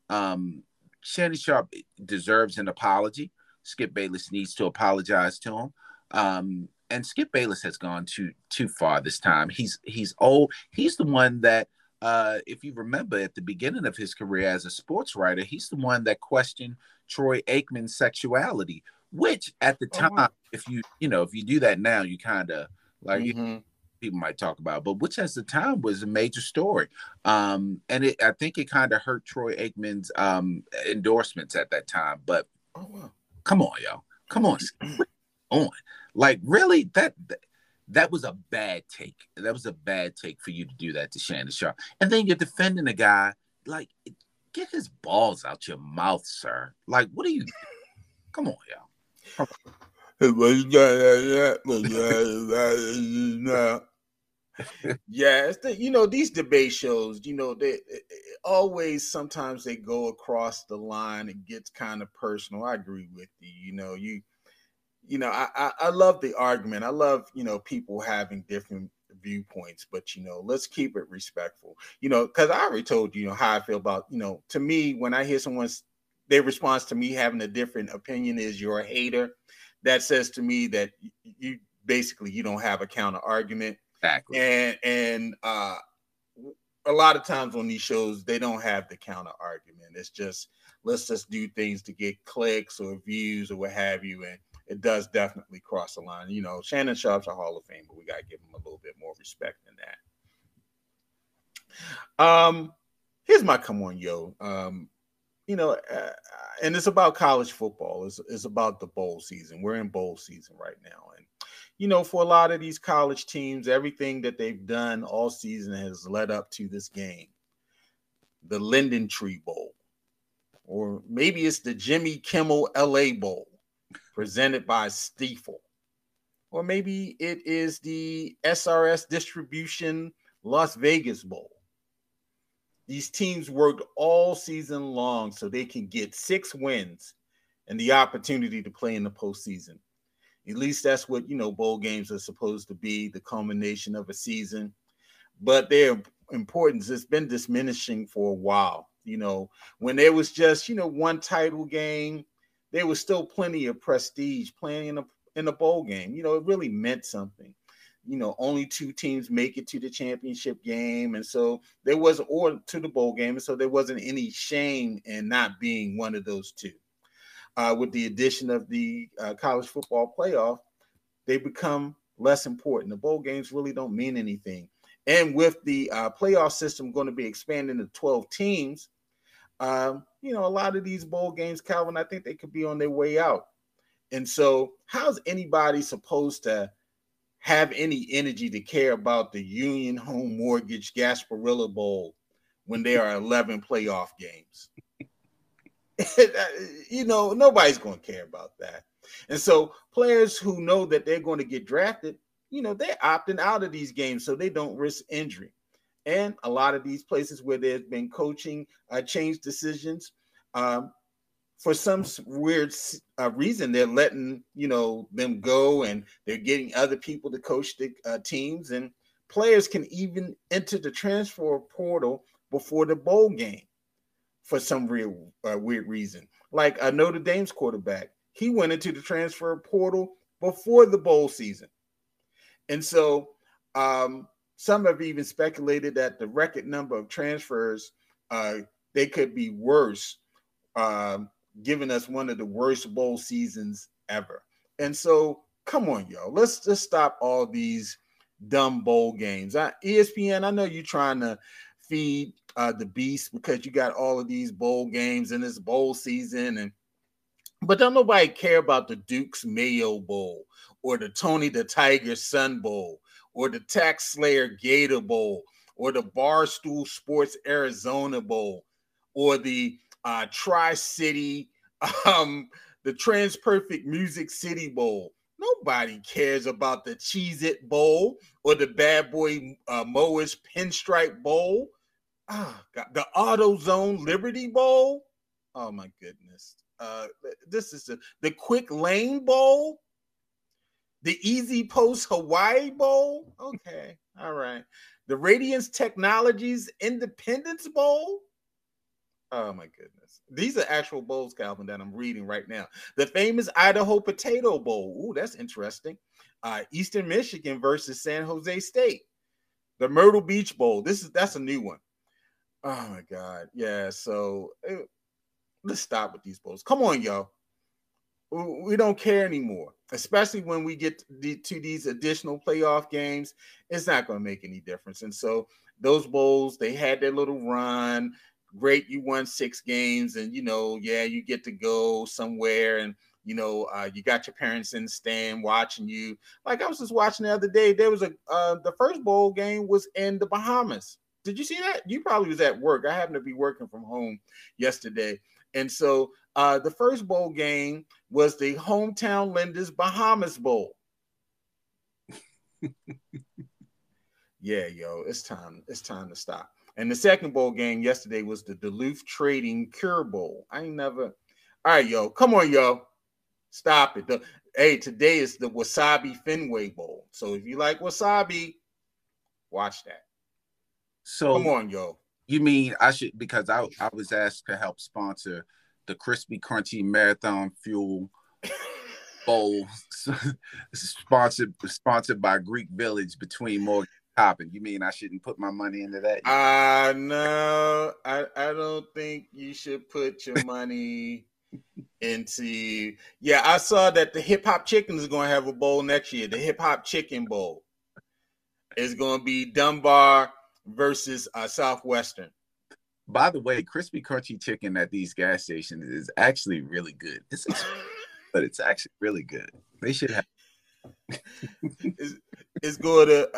S2: Um, Shannon Sharpe deserves an apology. Skip Bayless needs to apologize to him. Um, and Skip Bayless has gone too too far this time. He's he's old. He's the one that uh, if you remember at the beginning of his career as a sports writer, he's the one that questioned Troy Aikman's sexuality, which at the time, oh, if you you know if you do that now, you kind of like mm-hmm. you, people might talk about, but which at the time was a major story, um, and it I think it kind of hurt Troy Aikman's um, endorsements at that time. But oh, wow. come on, y'all, come on, on, like really that, that that was a bad take. That was a bad take for you to do that to Shannon Sharpe. And then you're defending a guy like get his balls out your mouth, sir. Like, what are you? Come on, y'all.
S3: yeah, you know these debate shows. You know they, they always sometimes they go across the line. It gets kind of personal. I agree with you. You know you you know, I, I, I love the argument. I love, you know, people having different viewpoints, but you know, let's keep it respectful. You know, because I already told you, you know, how I feel about, you know, to me, when I hear someone's their response to me having a different opinion is you're a hater. That says to me that you basically you don't have a counter argument.
S2: Exactly.
S3: And and uh a lot of times on these shows they don't have the counter argument. It's just let's just do things to get clicks or views or what have you, and it does definitely cross the line. You know, Shannon Sharpe's a Hall of Fame, but we got to give him a little bit more respect than that. Um, here's my come on, yo. Um, you know, uh, and it's about college football. It's, it's about the bowl season. We're in bowl season right now, and you know, for a lot of these college teams, everything that they've done all season has led up to this game, the LendingTree Bowl, or maybe it's the Jimmy Kimmel LA Bowl, presented by Stifel, or maybe it is the SRS Distribution Las Vegas Bowl. These teams worked all season long so they can get six wins and the opportunity to play in the postseason. At least that's what you know bowl games are supposed to be, the culmination of a season. But their importance has been diminishing for a while. You know, when there was just, you know, one title game, there was still plenty of prestige playing in a in a bowl game. You know, it really meant something. You know only two teams make it to the championship game and so there was or to the bowl game and so there wasn't any shame in not being one of those two. Uh, with the addition of the uh, college football playoff they become less important. The bowl games really don't mean anything. And with the uh, playoff system going to be expanding to 12 teams um, you know a lot of these bowl games calvin i think they could be on their way out and so how's anybody supposed to have any energy to care about the Union Home Mortgage Gasparilla Bowl when there are 11 playoff games. you know, nobody's going to care about that. And so players who know that they're going to get drafted, you know, they're opting out of these games so they don't risk injury. And a lot of these places where there's been coaching uh, change decisions, um, for some weird uh, reason they're letting you know them go and they're getting other people to coach the uh, teams and players can even enter the transfer portal before the bowl game for some real uh, weird reason. Like a notre dame's quarterback he went into the transfer portal before the bowl season. And so um, some have even speculated that the record number of transfers uh, they could be worse um, giving us one of the worst bowl seasons ever. And so, come on, yo, let's just stop all these dumb bowl games. I, ESPN, I know you're trying to feed uh, the beast because you got all of these bowl games in this bowl season, and but don't nobody care about the Duke's Mayo Bowl or the Tony the Tiger Sun Bowl or the TaxSlayer Gator Bowl or the Barstool Sports Arizona Bowl or the uh, Tri City, um, the TransPerfect Music City Bowl. Nobody cares about the Cheez It Bowl or the Bad Boy uh, Mowers Pinstripe Bowl. Ah, God, the AutoZone Liberty Bowl. Oh my goodness. Uh, this is the Quick Lane Bowl, the EasyPost Hawaii Bowl. Okay, all right. The Radiance Technologies Independence Bowl. Oh my goodness. These are actual bowls, Calvin, that I'm reading right now. The famous Idaho Potato Bowl. Ooh, that's interesting. Uh, Eastern Michigan versus San Jose State. The Myrtle Beach Bowl. This is that's a new one. Oh my God. Yeah. So it, eh, let's stop with these bowls. Come on, y'all. We don't care anymore, especially when we get to these additional playoff games. It's not going to make any difference. And so those bowls, they had their little run. Great you won six games and you know yeah you get to go somewhere and you know uh, you got your parents in the stand watching you. Like i was just watching the other day there was a uh, the first bowl game was in the bahamas. Did you see that? You probably was at work. I happened to be working from home yesterday. And so uh, the first bowl game was the hometown lenders bahamas bowl yeah yo it's time it's time to stop and the second bowl game yesterday was the Duluth Trading Cure Bowl. I ain't never. All right, yo, come on, yo, stop it. The, hey, today is the Wasabi Fenway Bowl. So if you like wasabi, watch that. So come on, yo.
S2: You mean I should because I I was asked to help sponsor the Crispy Crunchy Marathon Fuel Bowl, sponsored sponsored by Greek Village between Morgan Hopping. You mean I shouldn't put my money into that?
S3: Uh no, I I don't think you should put your money into. Yeah, I saw that the Hip Hop Chicken is going to have a bowl next year. The Hip Hop Chicken Bowl is going to be Dunbar versus uh, Southwestern.
S2: By the way, crispy crunchy chicken at these gas stations is actually really good. It's but it's actually really good. They should have.
S3: it's, it's going to.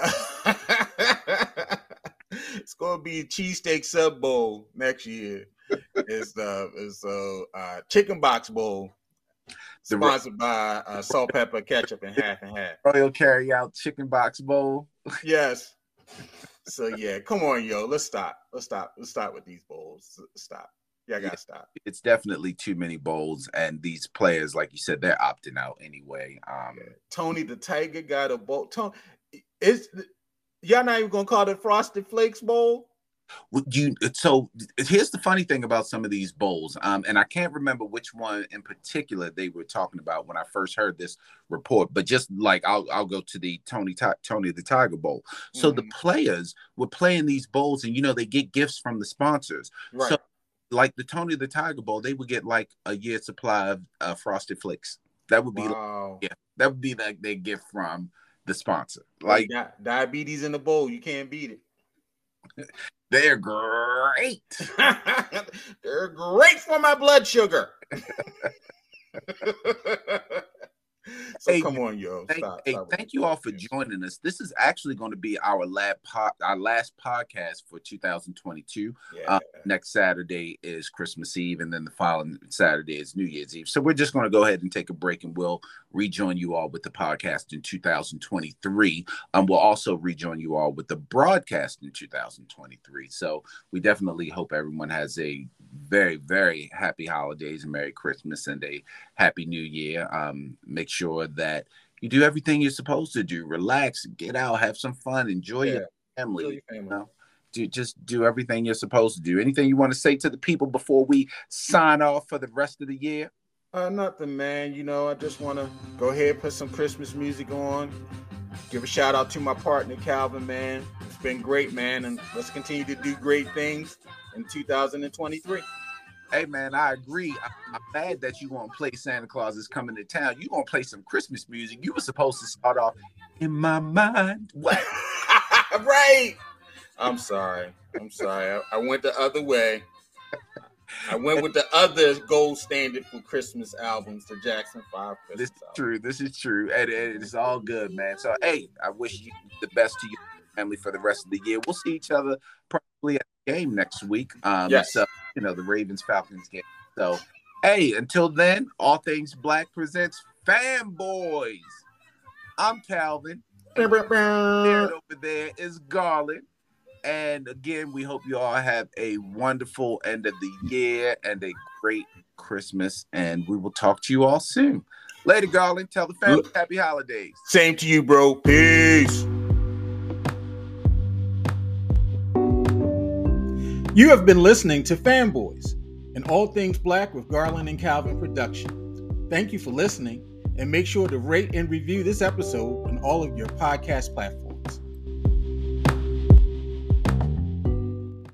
S3: it's going to be a cheesesteak sub bowl next year. It's the it's a uh, chicken box bowl sponsored by uh, salt, pepper, ketchup, and half and half.
S2: Royal carry out chicken box bowl.
S3: yes. So yeah, come on, yo. Let's stop. Let's stop. Let's stop with these bowls. Stop. Yeah, I gotta stop.
S2: It's definitely too many bowls, and these players, like you said, they're opting out anyway. Um,
S3: yeah. Tony the Tiger got a bowl. Tony, is y'all not even gonna call it Frosted Flakes Bowl?
S2: You so here's the funny thing about some of these bowls um, and i can't remember which one in particular they were talking about when i first heard this report but just like i'll, I'll go to the tony tony the tiger bowl so mm-hmm. the players were playing these bowls and you know they get gifts from the sponsors right. so like the tony the tiger bowl they would get like a year supply of uh, frosted flakes that would be wow. like, yeah that would be like their gift from the sponsor like
S3: diabetes in the bowl you can't beat it
S2: They're great.
S3: They're great for my blood sugar. so hey, come on, yo.
S2: Thank, stop, hey, stop thank you all for joining us. This is actually going to be our last po- our last podcast for 2022. Yeah. Uh, next Saturday is Christmas Eve, and then the following Saturday is New Year's Eve. So we're just going to go ahead and take a break, and we'll rejoin you all with the podcast in 2023. Um, we'll also rejoin you all with the broadcast in 2023. So we definitely hope everyone has a very, very happy holidays and Merry Christmas and a Happy New Year. Um, make sure that you do everything you're supposed to do. Relax, get out, have some fun, enjoy yeah. your family. Enjoy your family. You know? do, just do everything you're supposed to do. Anything you want to say to the people before we sign off for the rest of the year?
S3: Uh, nothing, man. You know, I just want to go ahead put some Christmas music on. Give a shout out to my partner Calvin, man. It's been great, man, and let's continue to do great things in 2023.
S2: Hey man, I agree. I, am mad that you won't play Santa Claus is coming to town. You gonna play some Christmas music. You were supposed to start off in my mind. What?
S3: right. I'm sorry. I'm sorry. I, I, went the other way. I went with the other gold standard for Christmas albums, the Jackson Five.
S2: Christmas this is album. true. This is true, and, and it's all good, man. So, hey, I wish you the best to your family for the rest of the year. We'll see each other probably at the game next week. Um, yes. So, you know, the Ravens Falcons game. So, hey, until then, All Things Black presents Fanboys. I'm Calvin. over there is Garland. And again, we hope you all have a wonderful end of the year and a great Christmas. And we will talk to you all soon. Later, Garland. Tell the family happy holidays.
S3: Same to you, bro. Peace.
S1: You have been listening to Fanboys, an All Things Black with Garland and Calvin production. Thank you for listening, and make sure to rate and review this episode on all of your podcast platforms.